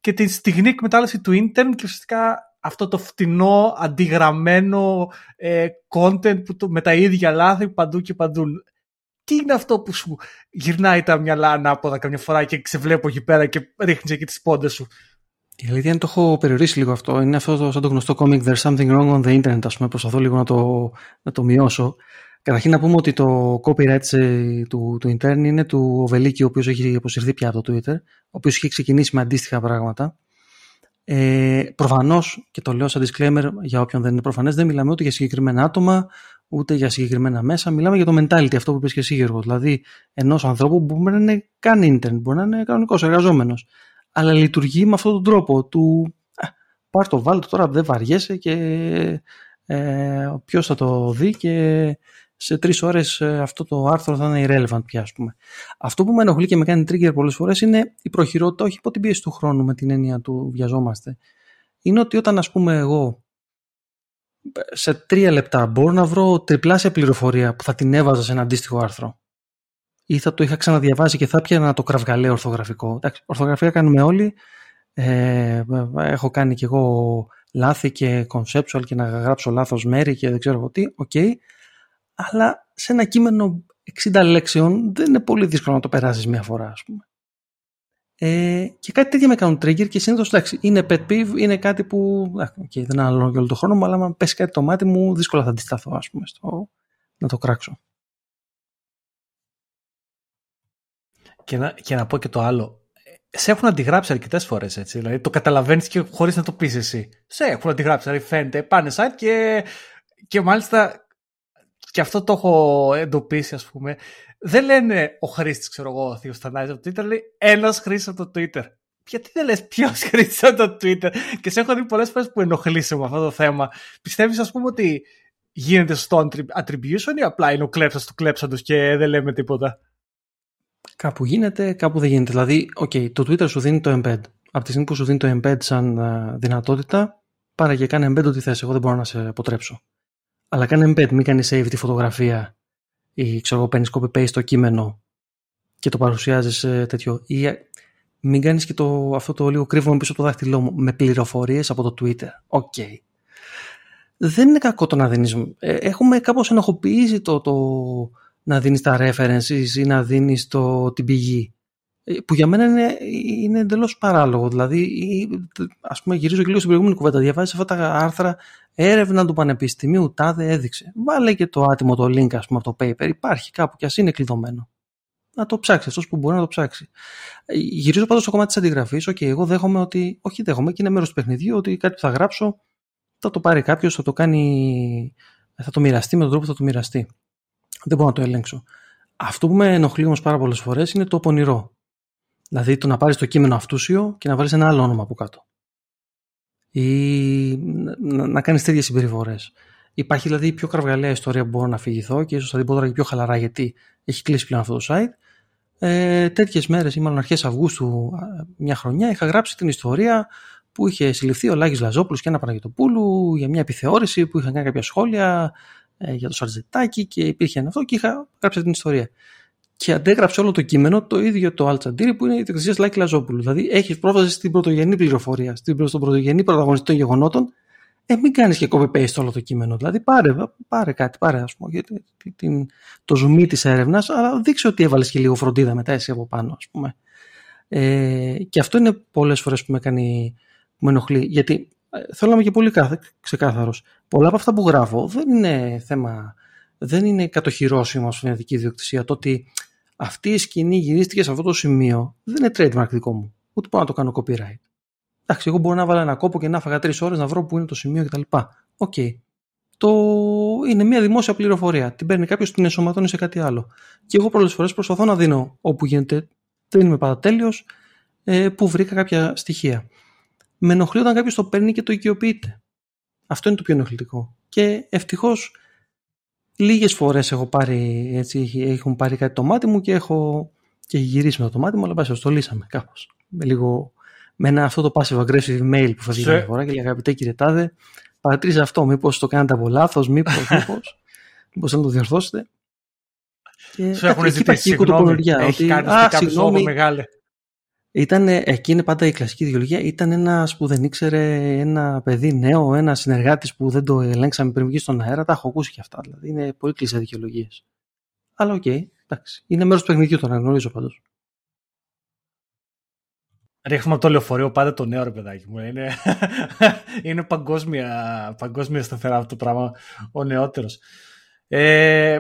και την στιγμή εκμετάλλευση του intern και ουσιαστικά αυτό το φτηνό, αντιγραμμένο ε, content που το, με τα ίδια λάθη παντού και παντού. Τι είναι αυτό που σου γυρνάει τα μυαλά ανάποδα καμιά φορά και ξεβλέπω εκεί πέρα και ρίχνεις εκεί τις πόντες σου; Η αλήθεια είναι το έχω περιορίσει λίγο αυτό. Είναι αυτό το, σαν το γνωστό comic There's something wrong on the internet, ας πούμε. Προσπαθώ λίγο να το, να το μειώσω. Καταρχήν να πούμε ότι το copyright του, του intern είναι του Οβελίκη, ο οποίος έχει αποσυρθεί πια από το Twitter, ο οποίος έχει ξεκινήσει με αντίστοιχα πράγματα. Ε, Προφανώς, και το λέω σαν disclaimer για όποιον δεν είναι προφανές, δεν μιλάμε ούτε για συγκεκριμένα άτομα, ούτε για συγκεκριμένα μέσα. Μιλάμε για το mentality, αυτό που είπες και εσύ, Γιώργο. Δηλαδή, ενός ανθρώπου που μπορεί να είναι καν intern, μπορεί να είναι κανονικός εργαζόμενος. Αλλά λειτουργεί με αυτόν τον τρόπο του. Πάρ το, βάλτε τώρα, δεν βαριέσαι και ε, ποιος θα το δει και σε τρεις ώρες ε, αυτό το άρθρο θα είναι irrelevant πια, ας πούμε. Αυτό που με ενοχλεί και με κάνει trigger πολλές φορές είναι η προχειρότητα, όχι υπό την πίεση του χρόνου με την έννοια του βιαζόμαστε. Είναι ότι όταν, ας πούμε, εγώ σε τρία λεπτά μπορώ να βρω τριπλάσια πληροφορία που θα την έβαζα σε ένα αντίστοιχο άρθρο ή θα το είχα ξαναδιαβάσει και θα πιανα το κραυγαλαίο ορθογραφικό. Εντάξει, ορθογραφία κάνουμε όλοι. Ε, έχω κάνει κι εγώ λάθη και conceptual και να γράψω λάθος μέρη και δεν ξέρω εγώ τι. Οκ αλλά σε ένα κείμενο 60 λέξεων δεν είναι πολύ δύσκολο να το περάσεις μία φορά, ας πούμε. Ε, και κάτι τέτοια με κάνουν trigger και συνήθως εντάξει, είναι pet peeve, είναι κάτι που okay, δεν αναλώνω και όλο τον χρόνο μου, αλλά αν πέσει κάτι το μάτι μου, δύσκολα θα αντισταθώ, ας πούμε, στο, να το κράξω. Και να, και να πω και το άλλο. Σε έχουν αντιγράψει αρκετές φορές έτσι. Δηλαδή το καταλαβαίνεις και χωρίς να το πεις εσύ. Σε έχουν αντιγράψει. Δηλαδή φαίνεται, πάνε site και, και μάλιστα και αυτό το έχω εντοπίσει, ας πούμε. Δεν λένε ο χρήστης, ξέρω εγώ, ο Θείο Θανάη από το Twitter, λέει ένας χρήστης από το Twitter. Γιατί δεν λες ποιος χρήστης από το Twitter. Και σε έχω δει πολλές φορές που ενοχλείσαι με αυτό το θέμα. Πιστεύεις, ας πούμε, ότι γίνεται στο attribution ή απλά είναι ο κλέψας του κλέψαντος και δεν λέμε τίποτα; Κάπου γίνεται, κάπου δεν γίνεται. Δηλαδή, okay, το Twitter σου δίνει το embed. Από τη στιγμή που σου δίνει το embed σαν uh, δυνατότητα, πάρε και κάνε embed ό,τι θες. Εγώ δεν μπορώ να σε αποτρέψω. Αλλά κάνε embed, μην κάνεις save τη φωτογραφία ή ξέρω εγώ παίρνεις copy-paste το κείμενο και το παρουσιάζεις τέτοιο. Ή ε, μην κάνεις και το, αυτό το λίγο κρύβομαι πίσω από το δάχτυλό μου με πληροφορίες από το Twitter. OK. Okay. Δεν είναι κακό το να δίνεις. Ε, έχουμε κάπως ενοχοποιήσει το, το να δίνεις τα references ή να δίνεις το, την πηγή. Ε, που για μένα είναι, είναι εντελώς παράλογο. Δηλαδή, ας πούμε, γυρίζω και λίγο στην προηγούμενη κουβέντα. Διαβάζεις αυτά τα άρθρα, έρευνα του Πανεπιστημίου, τάδε έδειξε. Βάλε και το άτιμο το link, ας πούμε, από το paper. Υπάρχει κάπου και ας είναι κλειδωμένο. Να το ψάξεις, αυτό που μπορεί να το ψάξει. Ε, γυρίζω πάντως στο κομμάτι της αντιγραφής. OK, okay, εγώ δέχομαι ότι. Όχι, δέχομαι και είναι μέρος του παιχνιδιού ότι κάτι που θα γράψω θα το πάρει κάποιος, θα το κάνει. θα το μοιραστεί με τον τρόπο που θα το μοιραστεί. Δεν μπορώ να το ελέγξω. Αυτό που με ενοχλεί όμως πάρα πολλές φορές είναι το πονηρό. Δηλαδή το να πάρεις το κείμενο αυτούσιο και να βάλεις ένα άλλο όνομα από κάτω. Ή να, να κάνεις τέτοιες συμπεριφορές. Υπάρχει δηλαδή πιο κραυγαλαία ιστορία που μπορώ να αφηγηθώ και ίσως θα την πω τώρα και πιο χαλαρά γιατί έχει κλείσει πλέον αυτό το site. Ε, Τέτοιες μέρες, ή μάλλον αρχές Αυγούστου, μια χρονιά, είχα γράψει την ιστορία που είχε συλληφθεί ο Λάγης Λαζόπουλος και ένα Παναγιωτοπούλου για μια επιθεώρηση που είχαν κάνει κάποια σχόλια ε, για το Σαρτζετάκι και υπήρχε ένα αυτό και είχα γράψει την ιστορία και αντέγραψε όλο το κείμενο το ίδιο το Αλτσαντήρι που είναι η ιδιοκτησία Λάκη Λαζόπουλου. Δηλαδή έχεις πρόσβαση στην πρωτογενή πληροφορία, στην, στον πρωτογενή πρωταγωνιστή των γεγονότων. Ε, μην κάνεις και copy-paste όλο το κείμενο. Δηλαδή πάρε, πάρε κάτι, πάρε ας πούμε, γιατί, την, το ζουμί της έρευνας, αλλά δείξε ότι έβαλες και λίγο φροντίδα μετά εσύ από πάνω, ας πούμε. Ε, και αυτό είναι πολλές φορές που με κάνει, που με ενοχλεί. Γιατί ε, θέλω να είμαι και πολύ ξεκάθαρος. Πολλά από αυτά που γράφω δεν είναι θέμα δεν είναι κατοχυρώσιμο στην ιδιωτική ιδιοκτησία. Το ότι αυτή η σκηνή γυρίστηκε σε αυτό το σημείο δεν είναι trademark δικό μου. Ούτε μπορώ να το κάνω copyright. Εντάξει, εγώ μπορώ να βάλω ένα κόπο και να φάγα τρεις ώρες να βρω πού είναι το σημείο κτλ. OK. Okay. Το... Είναι μια δημόσια πληροφορία. Την παίρνει κάποιος, την ενσωματώνει σε κάτι άλλο. Και εγώ πολλές φορές προσπαθώ να δίνω όπου γίνεται. Δεν είμαι πάντα τέλειο, ε, που βρήκα κάποια στοιχεία. Με ενοχλεί όταν κάποιος το παίρνει και το οικειοποιείται. Αυτό είναι το πιο ενοχλητικό. Και ευτυχώς λίγες φορές έχω πάρει, έτσι, έχουν πάρει κάτι το μάτι μου και έχω και έχει γυρίσει με το μάτι μου, αλλά πάση το λύσαμε κάπως. Με λίγο, με ένα αυτό το passive aggressive mail που θα βγει μια φορά και λέει αγαπητέ κύριε Τάδε, παρατήρησα αυτό, μήπως το κάνετε από λάθος, μήπως, μήπως, μήπως να το διορθώσετε. Και Σου έχουν ζητήσει συγγνώμη, έχει κάνει κάποιο μεγάλο. Ήταν, εκεί είναι πάντα η κλασική δικαιολογία. Ήταν ένα που δεν ήξερε, ένα παιδί νέο, ένα συνεργάτη που δεν το ελέγξαμε πριν βγει στον αέρα. Τα έχω ακούσει και αυτά. Δηλαδή είναι πολύ κλισέ δικαιολογίες. Αλλά OK, okay, εντάξει. Είναι μέρος του παιχνιδιού, το αναγνωρίζω πάντως. Ρίχνουμε από το λεωφορείο πάντα το νέο ρε παιδάκι μου. Είναι, είναι παγκόσμια, παγκόσμια σταθερά αυτό το πράγμα ο νεότερος. Ε,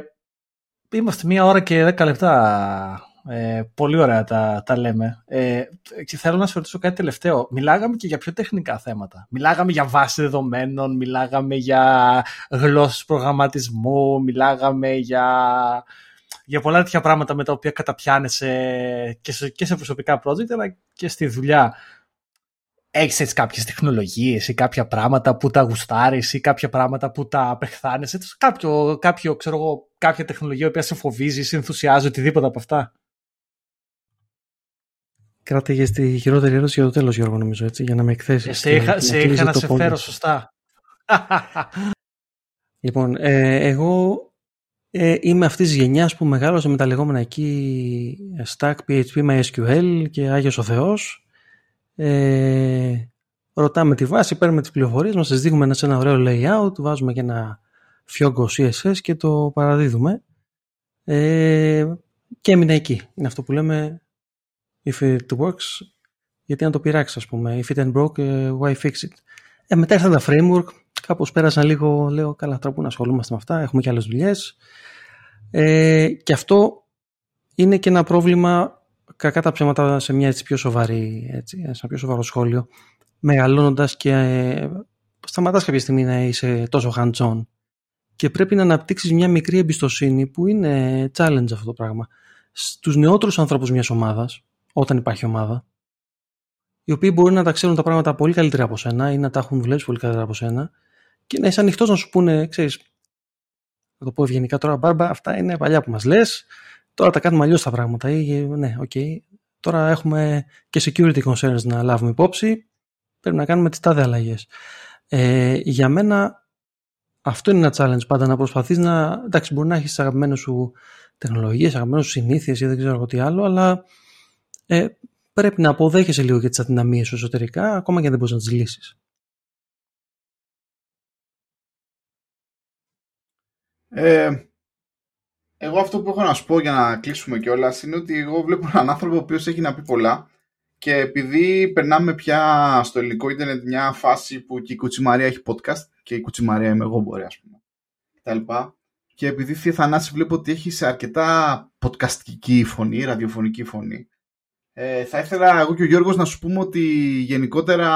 είμαστε μία ώρα και δέκα λεπτά. Ε, πολύ ωραία τα, τα λέμε. Ε, και θέλω να σα ρωτήσω κάτι τελευταίο. Μιλάγαμε και για πιο τεχνικά θέματα. Μιλάγαμε για βάση δεδομένων, μιλάγαμε για γλώσσες προγραμματισμού, μιλάγαμε για για πολλά τέτοια πράγματα με τα οποία καταπιάνεσαι και σε, και σε προσωπικά project αλλά και στη δουλειά. Έχεις έτσι κάποιες τεχνολογίες ή κάποια πράγματα που τα γουστάρεις ή κάποια πράγματα που τα απεχθάνεσαι; Κάποιο, κάποιο, ξέρω εγώ, κάποια τεχνολογία που σε φοβίζει, σε ενθουσιάζει, οτιδήποτε από αυτά; Κράτε στη χειρότερη ερώτηση για το τέλος Γιώργο νομίζω έτσι, για να με εκθέσεις. Ε, σε είχα, σε είχα να σε φέρω σωστά. λοιπόν, ε, εγώ ε, είμαι αυτής της γενιάς που μεγάλωσε με τα λεγόμενα εκεί Stack, PHP, MySQL και Άγιος ο Θεός. Ε, ρωτάμε τη βάση, παίρνουμε τις πληροφορίες μας, σας δείχνουμε σε ένα ωραίο layout, βάζουμε και ένα φιόγκο CSS και το παραδίδουμε. Ε, και έμεινε εκεί. Είναι αυτό που λέμε if it works, γιατί να το πειράξεις ας πούμε. If it ain't broke, ε, why fix it; Ε, μετά ήρθαν τα framework, κάπως πέρασαν λίγο, λέω καλά τώρα που να ασχολούμαστε με αυτά, έχουμε και άλλες δουλειές. Ε, και αυτό είναι και ένα πρόβλημα, κακά τα ψέματα σε μια έτσι πιο σοβαρή, έτσι, σε ένα πιο σοβαρό σχόλιο, μεγαλώνοντας και ε, σταματάς κάποια στιγμή να είσαι τόσο hands-on και πρέπει να αναπτύξεις μια μικρή εμπιστοσύνη που είναι challenge αυτό το πράγμα. Στους νεότερους ανθρώπους μιας ομάδας, όταν υπάρχει ομάδα, οι οποίοι μπορεί να τα ξέρουν τα πράγματα πολύ καλύτερα από σένα ή να τα έχουν δουλέψει πολύ καλύτερα από σένα και να είσαι ανοιχτός να σου πούνε, ξέρεις, θα το πω ευγενικά τώρα, Μπάρμπα, αυτά είναι παλιά που μας λες. Τώρα τα κάνουμε αλλιώς τα πράγματα. Ή, ναι, OK. Okay. Τώρα έχουμε και security concerns να λάβουμε υπόψη. Πρέπει να κάνουμε τις τάδε αλλαγές. Ε, για μένα αυτό είναι ένα challenge πάντα να προσπαθείς να. Εντάξει, μπορεί να έχεις αγαπημένες σου τεχνολογίες, αγαπημένες σου συνήθειες ή δεν ξέρω τι άλλο, αλλά ε, πρέπει να αποδέχεσαι λίγο και τις αδυναμίες σου εσωτερικά, ακόμα και αν δεν μπορείς να τις λύσεις. Ε, εγώ αυτό που έχω να σου πω για να κλείσουμε κιόλας είναι ότι εγώ βλέπω έναν άνθρωπο ο οποίος έχει να πει πολλά και επειδή περνάμε πια στο ελληνικό ίντερνετ μια φάση που και η Κουτσιμαρία έχει podcast και η Κουτσιμαρία είμαι εγώ μπορεί ας πούμε κτλ. Και επειδή Θεία Θανάση βλέπω ότι έχει σε αρκετά podcastική φωνή, ραδιοφωνική φωνή ε, θα ήθελα εγώ και ο Γιώργος να σου πούμε ότι γενικότερα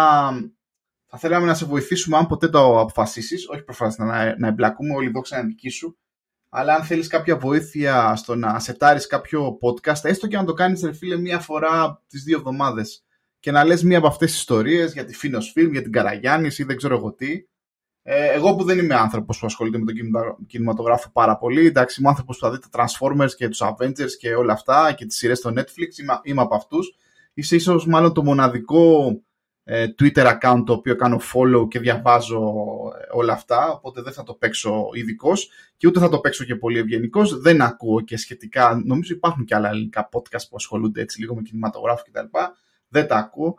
θα θέλαμε να σε βοηθήσουμε αν ποτέ το αποφασίσεις, όχι προφανώς να, να εμπλακούμε, όλη η δόξα είναι δική σου, αλλά αν θέλεις κάποια βοήθεια στο να σετάρεις κάποιο podcast, έστω και να το κάνεις ρε φίλε μία φορά τις δύο εβδομάδες και να λες μία από αυτές τις ιστορίες για τη Φίνος Φιλμ, για την Καραγιάννης ή δεν ξέρω εγώ τι. Ε, εγώ που δεν είμαι άνθρωπος που ασχολείται με τον κινηματογράφο πάρα πολύ, εντάξει, είμαι άνθρωπος που θα δει τα Transformers και τους Avengers και όλα αυτά και τις σειρές στο Netflix, είμαι, είμαι από αυτούς. Είσαι ίσως μάλλον το μοναδικό ε, Twitter account το οποίο κάνω follow και διαβάζω ε, όλα αυτά, οπότε δεν θα το παίξω ειδικός και ούτε θα το παίξω και πολύ ευγενικός. Δεν ακούω και σχετικά, νομίζω υπάρχουν και άλλα ελληνικά podcast που ασχολούνται έτσι λίγο με κινηματογράφο κτλ. Δεν τα ακούω.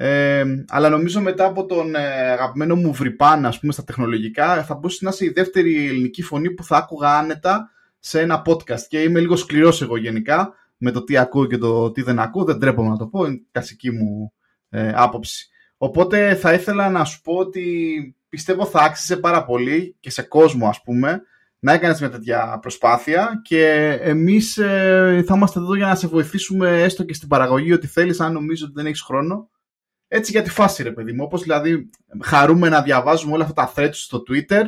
Ε, αλλά νομίζω μετά από τον ε, αγαπημένο μου Βρυπάν, ας πούμε, στα τεχνολογικά, θα μπορούσε να είσαι η δεύτερη ελληνική φωνή που θα άκουγα άνετα σε ένα podcast. Και είμαι λίγο σκληρός εγώ γενικά με το τι ακούω και το τι δεν ακούω. Δεν τρέπομαι να το πω, είναι κλασική μου ε, άποψη. Οπότε θα ήθελα να σου πω ότι πιστεύω θα άξιζε πάρα πολύ και σε κόσμο ας πούμε να έκανες μια τέτοια προσπάθεια και εμείς ε, θα είμαστε εδώ για να σε βοηθήσουμε έστω και στην παραγωγή ότι θέλεις αν νομίζω ότι δεν έχεις χρόνο έτσι για τη φάση ρε παιδί μου όπως δηλαδή χαρούμε να διαβάζουμε όλα αυτά τα threads στο Twitter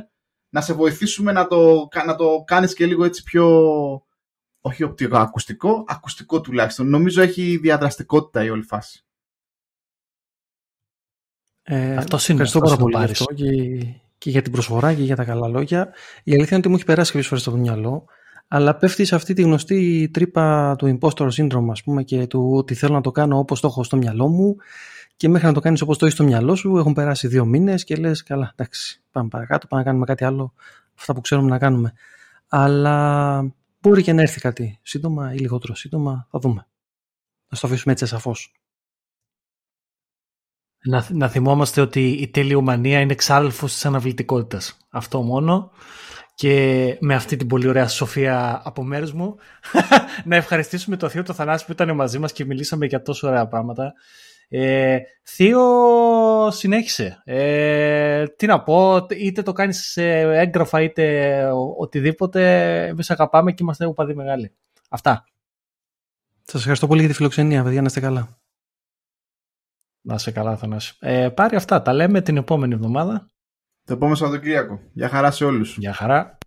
να σε βοηθήσουμε να το, να το κάνεις και λίγο έτσι πιο όχι οπτικό ακουστικό, ακουστικό τουλάχιστον νομίζω έχει διαδραστικότητα η όλη φάση ε, αυτό είναι. Ευχαριστώ πάρα πολύ αυτό και, και, για την προσφορά και για τα καλά λόγια. Η αλήθεια είναι ότι μου έχει περάσει κάποιες φορές στο μυαλό, αλλά πέφτει σε αυτή τη γνωστή τρύπα του impostor syndrome, ας πούμε, και του ότι θέλω να το κάνω όπως το έχω στο μυαλό μου και μέχρι να το κάνεις όπως το έχεις στο μυαλό σου έχουν περάσει δύο μήνες και λες καλά εντάξει πάμε παρακάτω, πάμε να κάνουμε κάτι άλλο αυτά που ξέρουμε να κάνουμε. Αλλά μπορεί και να έρθει κάτι σύντομα ή λιγότερο σύντομα, θα δούμε. Να στο αφήσουμε έτσι σαφώς. Να, να θυμόμαστε ότι η τελειομανία είναι εξάδελφος της αναβλητικότητας. Αυτό μόνο. Και με αυτή την πολύ ωραία σοφία από μέρους μου να ευχαριστήσουμε το Θείο το Θανάση που ήταν μαζί μας και μιλήσαμε για τόσο ωραία πράγματα. Ε, θείο, συνέχισε. Ε, τι να πω, είτε το κάνεις σε έγγραφα είτε οτιδήποτε, εμείς αγαπάμε και είμαστε οπαδοί μεγάλοι. Αυτά. Σας ευχαριστώ πολύ για τη φιλοξενία, παιδιά, να είστε καλά. Να είστε καλά, Θανάση. Ε, πάρει αυτά, τα λέμε την επόμενη εβδομάδα. Το επόμενο Σαββατοκύριακο. Γεια χαρά σε όλους. Γεια χαρά.